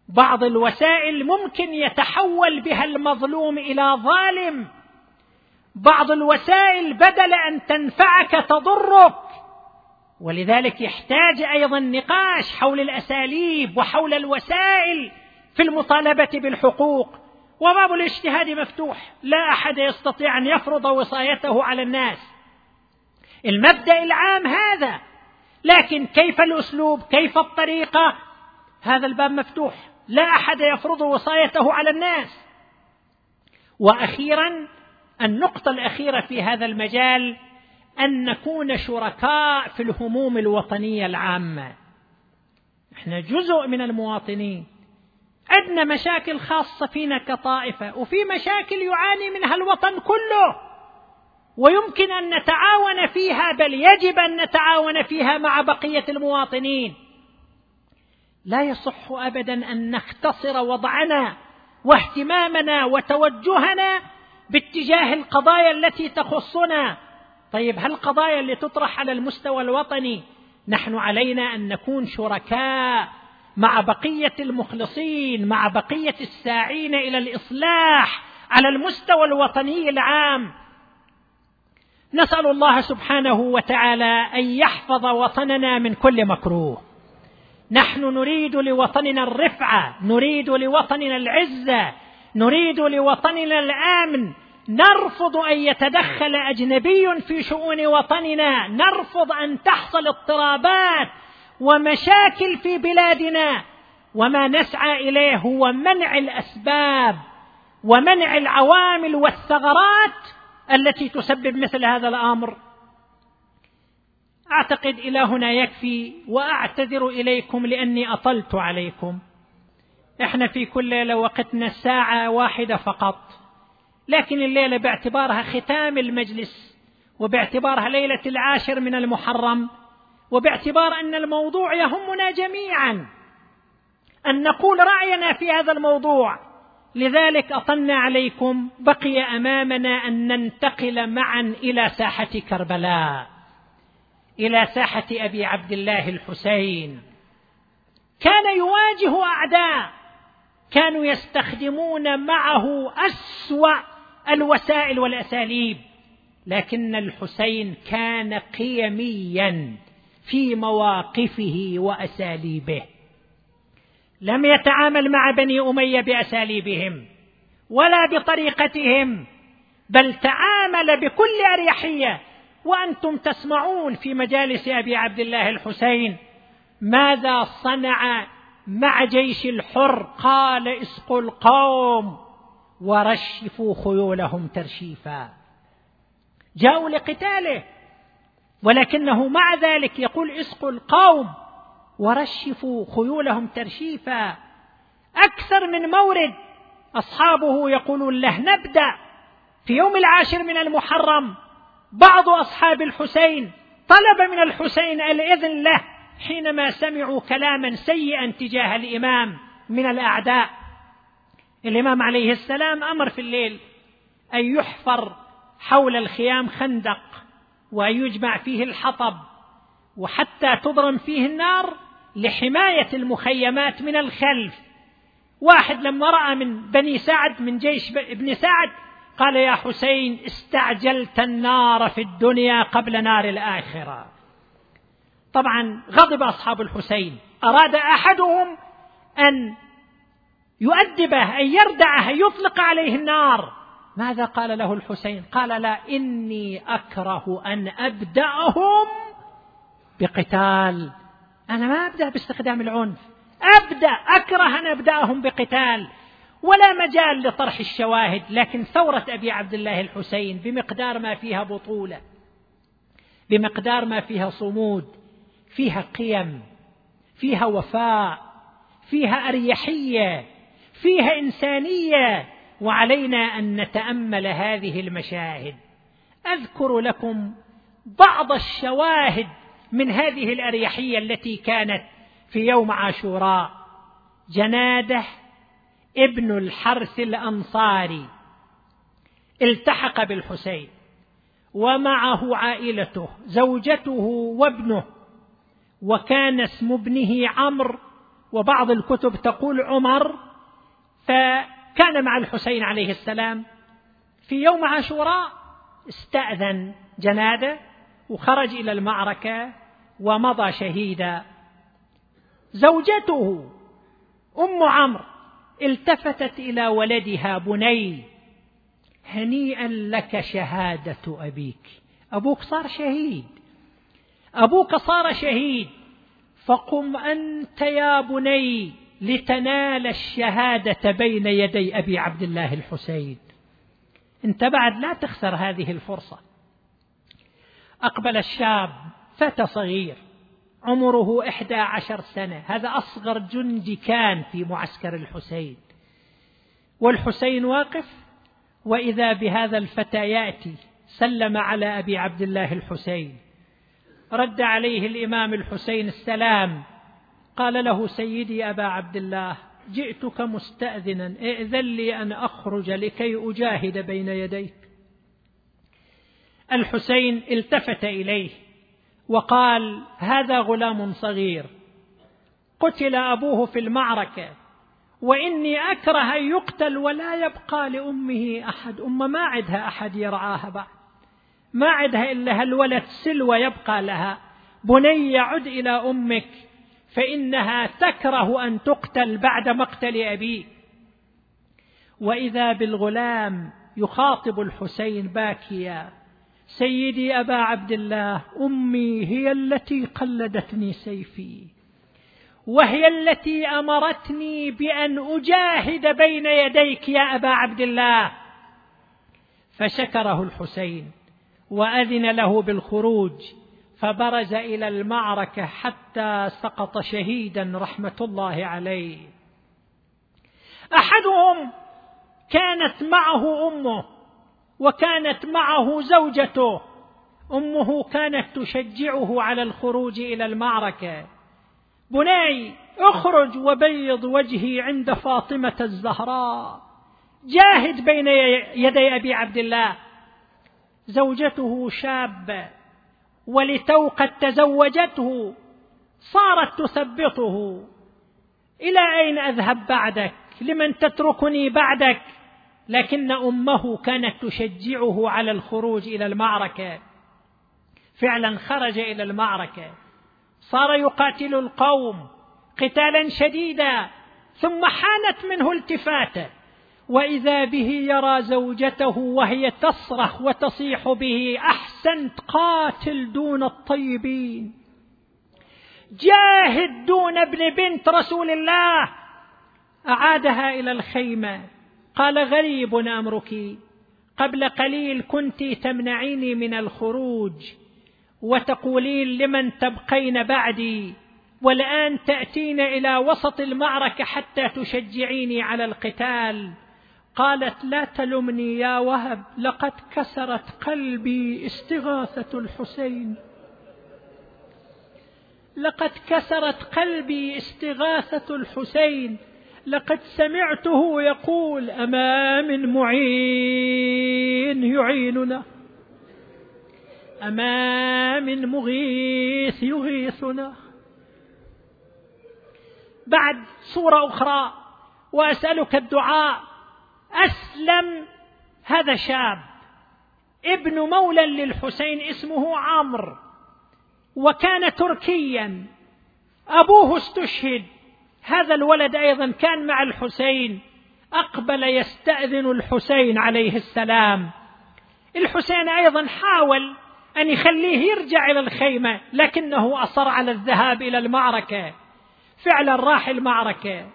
بعض الوسائل ممكن يتحول بها المظلوم إلى ظالم. بعض الوسائل بدل أن تنفعك تضرك. ولذلك يحتاج أيضا نقاش حول الأساليب وحول الوسائل في المطالبة بالحقوق. وباب الاجتهاد مفتوح. لا أحد يستطيع أن يفرض وصايته على الناس. المبدأ العام هذا. لكن كيف الأسلوب؟ كيف الطريقة؟ هذا الباب مفتوح. لا أحد يفرض وصايته على الناس. وأخيرا النقطة الأخيرة في هذا المجال أن نكون شركاء في الهموم الوطنية العامة. إحنا جزء من المواطنين. عندنا مشاكل خاصة فينا كطائفة وفي مشاكل يعاني منها الوطن كله. ويمكن أن نتعاون فيها بل يجب أن نتعاون فيها مع بقية المواطنين. لا يصح ابدا أن نختصر وضعنا واهتمامنا وتوجهنا باتجاه القضايا التي تخصنا. طيب هل القضايا اللي تطرح على المستوى الوطني نحن علينا أن نكون شركاء مع بقية المخلصين مع بقية الساعين إلى الإصلاح على المستوى الوطني العام. نسأل الله سبحانه وتعالى أن يحفظ وطننا من كل مكروه. نحن نريد لوطننا الرفعة نريد لوطننا العزة نريد لوطننا الأمن. نرفض أن يتدخل أجنبي في شؤون وطننا. نرفض أن تحصل اضطرابات. ومشاكل في بلادنا وما نسعى إليه هو منع الأسباب ومنع العوامل والثغرات التي تسبب مثل هذا الأمر. أعتقد إلى هنا يكفي وأعتذر إليكم لأني أطلت عليكم. إحنا في كل ليلة وقتنا ساعة واحدة فقط. لكن الليلة باعتبارها ختام المجلس وباعتبارها ليلة العاشر من المحرم. وباعتبار أن الموضوع يهمنا جميعا. أن نقول رأينا في هذا الموضوع. لذلك أطلنا عليكم بقي أمامنا أن ننتقل معا إلى ساحة كربلاء. إلى ساحة أبي عبد الله الحسين. كان يواجه أعداء. كانوا يستخدمون معه أسوأ الوسائل والأساليب. لكن الحسين كان قيميا. في مواقفه وأساليبه. لم يتعامل مع بني أمية بأساليبهم ولا بطريقتهم بل تعامل بكل أريحية. وأنتم تسمعون في مجالس أبي عبد الله الحسين ماذا صنع مع جيش الحر قال اسقوا القوم ورشفوا خيولهم ترشيفا. جاءوا لقتاله ولكنه مع ذلك يقول اسقوا القوم ورشفوا خيولهم ترشيفا. أكثر من مورد أصحابه يقولون له نبدأ. في يوم العاشر من المحرم بعض أصحاب الحسين طلب من الحسين الإذن له حينما سمعوا كلاما سيئا تجاه الإمام من الأعداء. الإمام عليه السلام أمر في الليل أن يحفر حول الخيام خندق. ويجمع فيه الحطب وحتى تضرم فيه النار لحماية المخيمات من الخلف. واحد لما راى من بني سعد من جيش ابن سعد قال يا حسين استعجلت النار في الدنيا قبل نار الآخرة. طبعا غضب أصحاب الحسين. أراد أحدهم أن يؤدبه أن يردعه يطلق عليه النار. ماذا قال له الحسين؟ قال لا إني أكره أن أبدأهم بقتال. أنا ما أبدأ باستخدام العنف. أبدأ أكره أن أبدأهم بقتال. ولا مجال لطرح الشواهد لكن ثورة أبي عبد الله الحسين بمقدار ما فيها بطولة بمقدار ما فيها صمود فيها قيم فيها وفاء فيها أريحية فيها إنسانية. وعلينا أن نتأمل هذه المشاهد. أذكر لكم بعض الشواهد من هذه الأريحية التي كانت في يوم عاشوراء. جنادة ابن الحرث الأنصاري التحق بالحسين ومعه عائلته زوجته وابنه وكان اسم ابنه عمرو وبعض الكتب تقول عمر فكان مع الحسين عليه السلام في يوم عاشوراء استأذن جناده وخرج إلى المعركة ومضى شهيدا. زوجته أم عمرو التفتت إلى ولدها بني هنيئا لك شهادة أبيك. أبوك صار شهيد. أبوك صار شهيد فقم أنت يا بني. لتنال الشهادة بين يدي أبي عبد الله الحسين. أنت بعد لا تخسر هذه الفرصة. أقبل الشاب فتى صغير عمره إحدى عشر سنة. هذا أصغر جندي كان في معسكر الحسين. والحسين واقف وإذا بهذا الفتى يأتي سلم على أبي عبد الله الحسين. رد عليه الإمام الحسين السلام قال له سيدي أبا عبد الله جئتك مستأذنا ائذن لي أن أخرج لكي أجاهد بين يديك. الحسين التفت إليه وقال هذا غلام صغير قتل أبوه في المعركة وإني أكره أن يقتل ولا يبقى لأمه أحد أم ما عدها أحد يرعاها بعد. ما عدها إلا هالولد سلوى يبقى لها. بني عد إلى أمك. فإنها تكره أن تقتل بعد مقتل أبيه وإذا بالغلام يخاطب الحسين باكيا سيدي أبا عبد الله أمي هي التي قلدتني سيفي وهي التي أمرتني بأن أجاهد بين يديك يا أبا عبد الله. فشكره الحسين وأذن له بالخروج فبرز إلى المعركة حتى سقط شهيدا رحمة الله عليه. أحدهم كانت معه أمه وكانت معه زوجته. أمه كانت تشجعه على الخروج إلى المعركة. بني اخرج وبيض وجهي عند فاطمة الزهراء. جاهد بين يدي أبي عبد الله. زوجته شابة. ولتو قد تزوجته صارت تثبطه. إلى أين أذهب بعدك؟ لمن تتركني بعدك؟ لكن أمه كانت تشجعه على الخروج إلى المعركة. فعلا خرج إلى المعركة. صار يقاتل القوم قتالا شديدا ثم حانت منه التفاتة. وإذا به يرى زوجته وهي تصرخ وتصيح به أحسنت قاتل دون الطيبين. جاهد دون ابن بنت رسول الله. أعادها إلى الخيمة. قال غريب أمرك. قبل قليل كنت تمنعيني من الخروج. وتقولين لمن تبقين بعدي؟ والآن تأتين إلى وسط المعركة حتى تشجعيني على القتال. قالت لا تلمني يا وهب لقد كسرت قلبي استغاثة الحسين. لقد كسرت قلبي استغاثة الحسين لقد سمعته يقول أما من معين يعيننا؟ أما من مغيث يغيثنا؟ بعد صورة أخرى وأسألك الدعاء أسلم. هذا شاب ابن مولى للحسين اسمه عمرو وكان تركيا. أبوه استشهد. هذا الولد أيضا كان مع الحسين. أقبل يستأذن الحسين عليه السلام. الحسين أيضا حاول أن يخليه يرجع إلى الخيمة لكنه أصر على الذهاب إلى المعركة. فعلا راح المعركة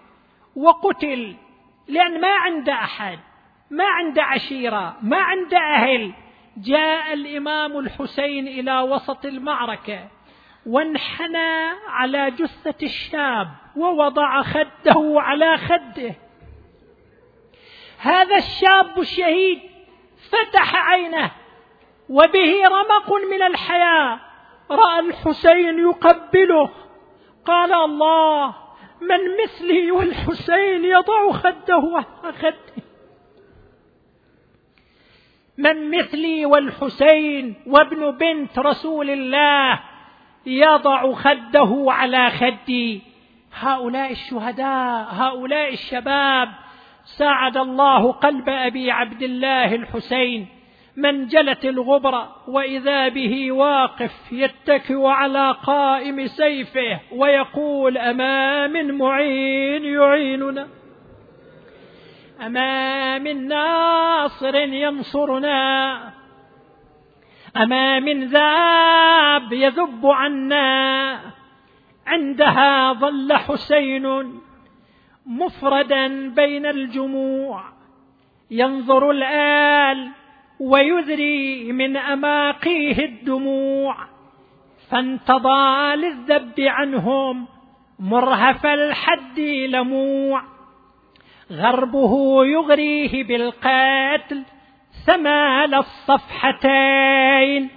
وقتل. لأن ما عنده أحد ما عنده عشيرة ما عنده أهل. جاء الإمام الحسين إلى وسط المعركة وانحنى على جثة الشاب ووضع خده على خده. هذا الشاب الشهيد فتح عينه وبه رمق من الحياة رأى الحسين يقبله. قال الله من مثلي والحسين يضع خده على خده. من مثلي والحسين وابن بنت رسول الله يضع خده على خدي. هؤلاء الشهداء هؤلاء الشباب ساعد الله قلب أبي عبد الله الحسين. منجلة الغبرة وإذا به واقف يتكئ على قائم سيفه ويقول أما من معين يعيننا؟ أما من ناصر ينصرنا؟ أما من ذاب يذب عنا؟ عندها ظل حسين مفردا بين الجموع. ينظر الآل ويذري من أماقيه الدموع. فانتضى للذب عنهم مرهف الحد لموع. غربه يغريه بالقتل ثمال الصفحتين.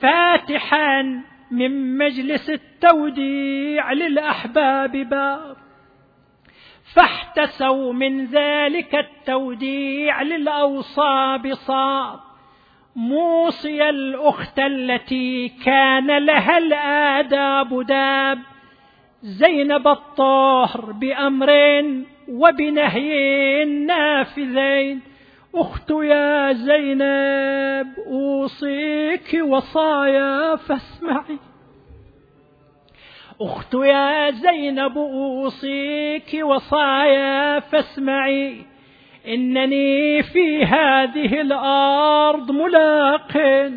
فاتحا من مجلس التوديع للأحباب باب. فاحتسوا من ذلك التوديع للأوصاب صاب. موصي الأخت التي كان لها الآداب داب. زينب الطهر بأمر وبنهي نافذين. أخت يا زينب أوصيك وصايا فاسمعي. أخت يا زينب أوصيك وصايا فاسمعي إنني في هذه الأرض ملاق.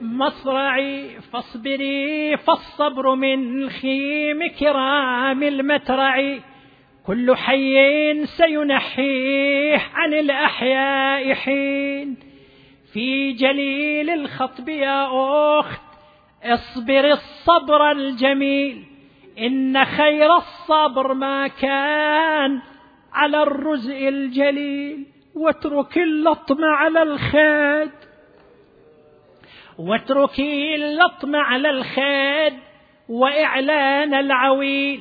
مصرعي فاصبري فالصبر من خيم كرام المترع. كل حي سينحيه عن الأحياء حين. في جليل الخطب يا أخت اصبر الصبر الجميل إن خير الصبر ما كان على الرزء الجليل. واترك اللطم على الخد واتركي اللطم على الخد وإعلان العويل.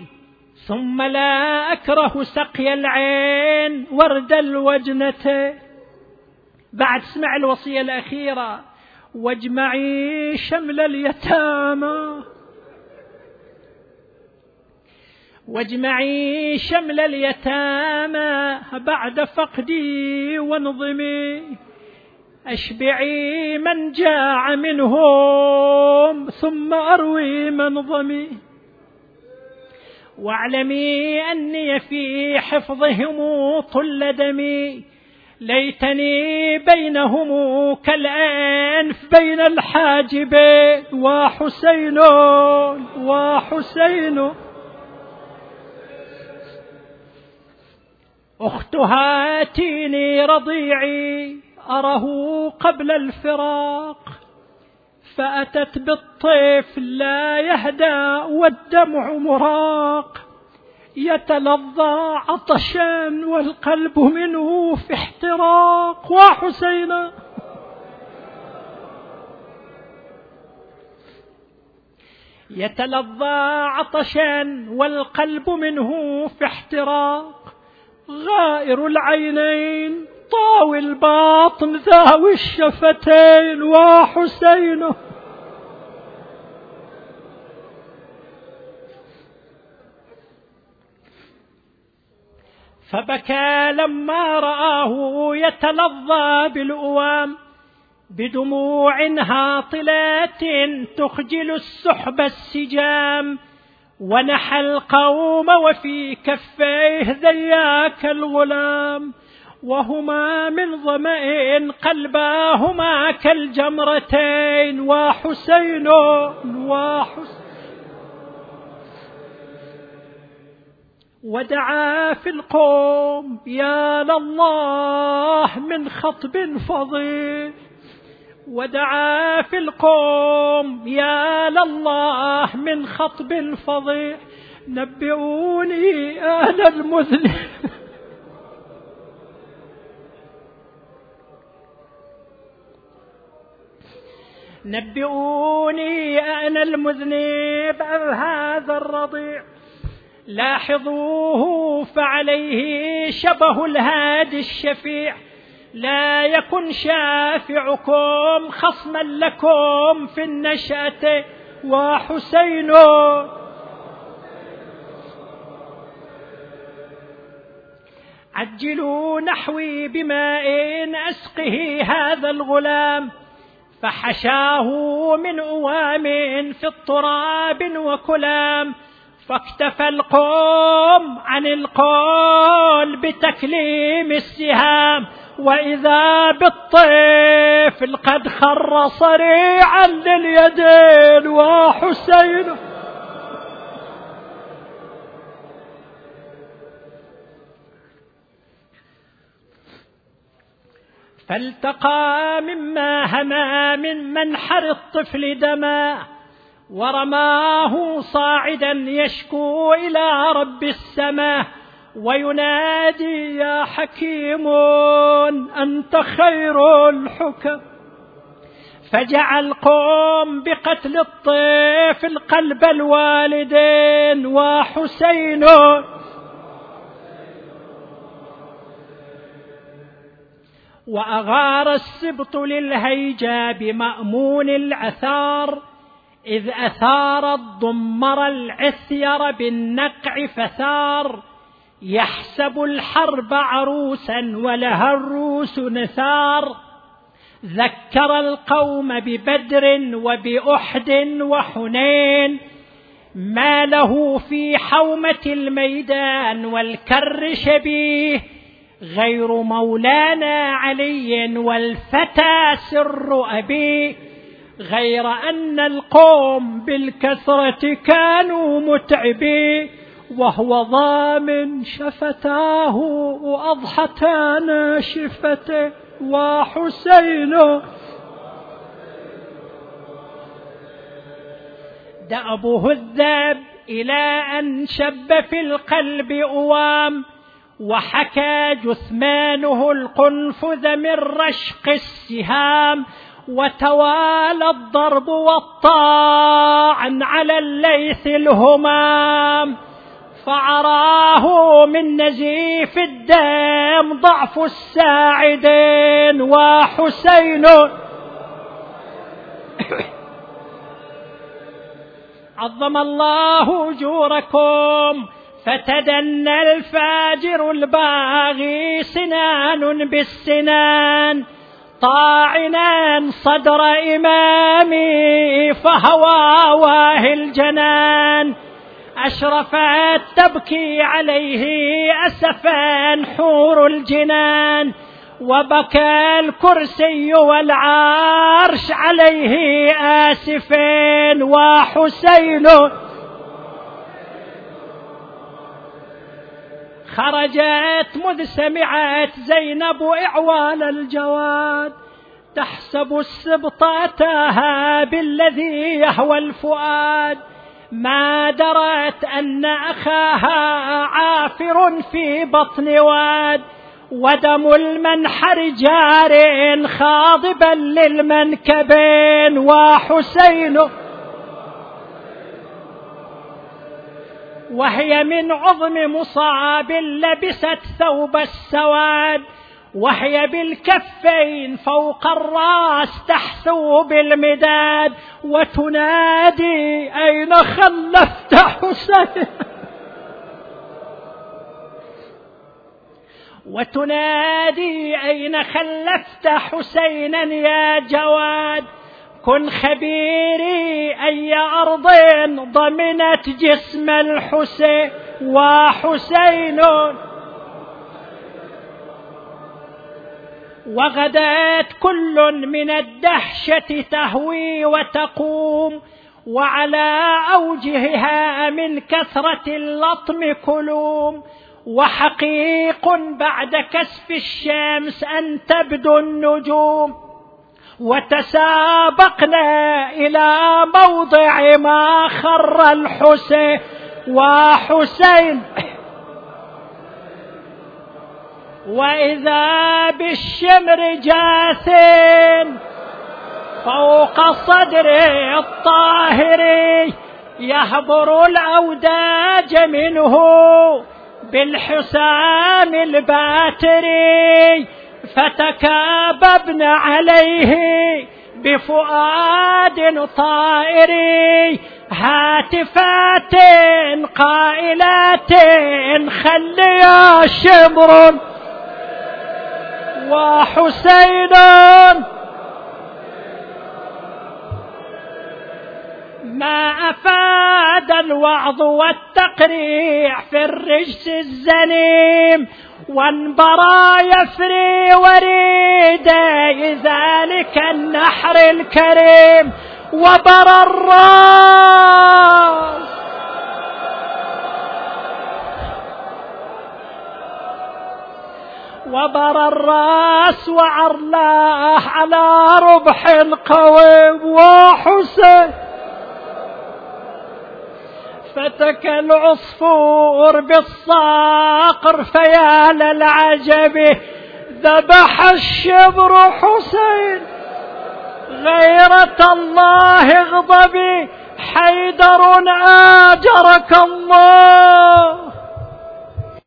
ثم لا أكره سقي العين ورد الوجنة. بعد اسمع الوصية الأخيرة. واجمعي شمل اليتامى. واجمعي شمل اليتامى بعد فقدي وانظمي. أشبعي من جاع منهم ثم أروي من ظمي واعلمي أني في حفظهم طل دمي. ليتني بينهم كالأنف بين الحاجبين وحسين وحسين. أختها تيني رضيعي أره قبل الفراق فأتت بالطفل لا يهدى والدمع مراق. يتلظى عطشا والقلب منه في احتراق. وحسينا يتلظى عطشا والقلب منه في احتراق. غائر العينين طاوي الباطن ذاوي الشفتين. وحسينه فبكى لما رآه يتلظى بالأوام بدموع هاطلات تخجل السحب السجام ونحى القوم وفي كفيه ذياك الغلام وهما من ظمأ قلباهما كالجمرتين وحسين وحسين ودعا في القوم يا لله من خطب فظيع ودعا في القوم يا لله من خطب فظيع نبئوني أهل المذنب. نبئوني أنا المذنب أم هذا الرضيع؟ لاحظوه فعليه شبه الهادي الشفيع. لا يكن شافعكم خصما لكم في النشأة. وحسين عجلوا نحوي بماء أسقه هذا الغلام فحشاه من أوام في التراب وكلام. فاكتفى القوم عن القول بتكليم السهام وإذا بالطفل قد خر صريعا لليدين وحسين. فالتقى مما هما من منحر الطفل دما ورماه صاعدا يشكو إلى رب السماء وينادي يا حكيم أنت خير الحكم. فجعل قوم بقتل الطفل قلب الوالدين وحسين. وأغار السبط للهيجا بمأمون العثار إذ أثار الضمر العثير بالنقع فثار يحسب الحرب عروسا ولها الروس نثار. ذكر القوم ببدر وبأحد وحنين ما له في حومة الميدان والكر شبيه. غير مولانا علي والفتى سر أبيه. غير أن القوم بالكثرة كانوا متعبين وهو ضامن شفتاه وأضحتا ناشفته وحسين. دأبه الذاب إلى أن شب في القلب أوام وحكى جثمانه القنفذ من رشق السهام وتوالى الضرب والطاعن على الليث الهمام فعراه من نزيف الدم ضعف الساعدين وحسين. عظم الله أجوركم فتدنى الفاجر الباغي سنان بالسنان. طاعنا صدر إمامي فهوى الجنان. أشرفت تبكي عليه أسفا حور الجنان. وبكى الكرسي والعرش عليه آسفين. وحسين خرجت مذ سمعت زينب إعوان الجواد تحسب السبط أتاها بالذي يهوى الفؤاد. ما درت أن أخاها عافر في بطن واد. ودم المنحر جار خاضبا للمنكبين. وحسين وهي من عظم مصاب لبست ثوب السواد وهي بالكفين فوق الراس تحثو بالمداد وتنادي أين خلفت حسين؟ وتنادي أين خلفت حسينا يا جواد؟ كن خبيري أي أرض ضمنت جسم الحسين وحسين. وغدات كل من الدهشة تهوي وتقوم وعلى أوجهها من كثرة اللطم كلوم. وحقيق بعد كسف الشمس أن تبدو النجوم. وتسابقنا إلى موضع ما خر الحسين وحسين. وإذا بالشمر جاث فوق صدر الطاهر يهبر الأوداج منه بالحسام الباتري. فتكاببن عليه بفؤاد طائري هاتفات قائلات خليا شمر وحسين. ما أفاد الوعظ والتقريع في الرجس الزنيم وانبرى يفري وريدي ذلك النحر الكريم وبر الراس. صبر الراس وعرلاه على ربح قويم وحسين. فتك العصفور بالصقر فيا للعجب ذبح الشبر حسين. غيرة الله اغضبي حيدر آجرك الله.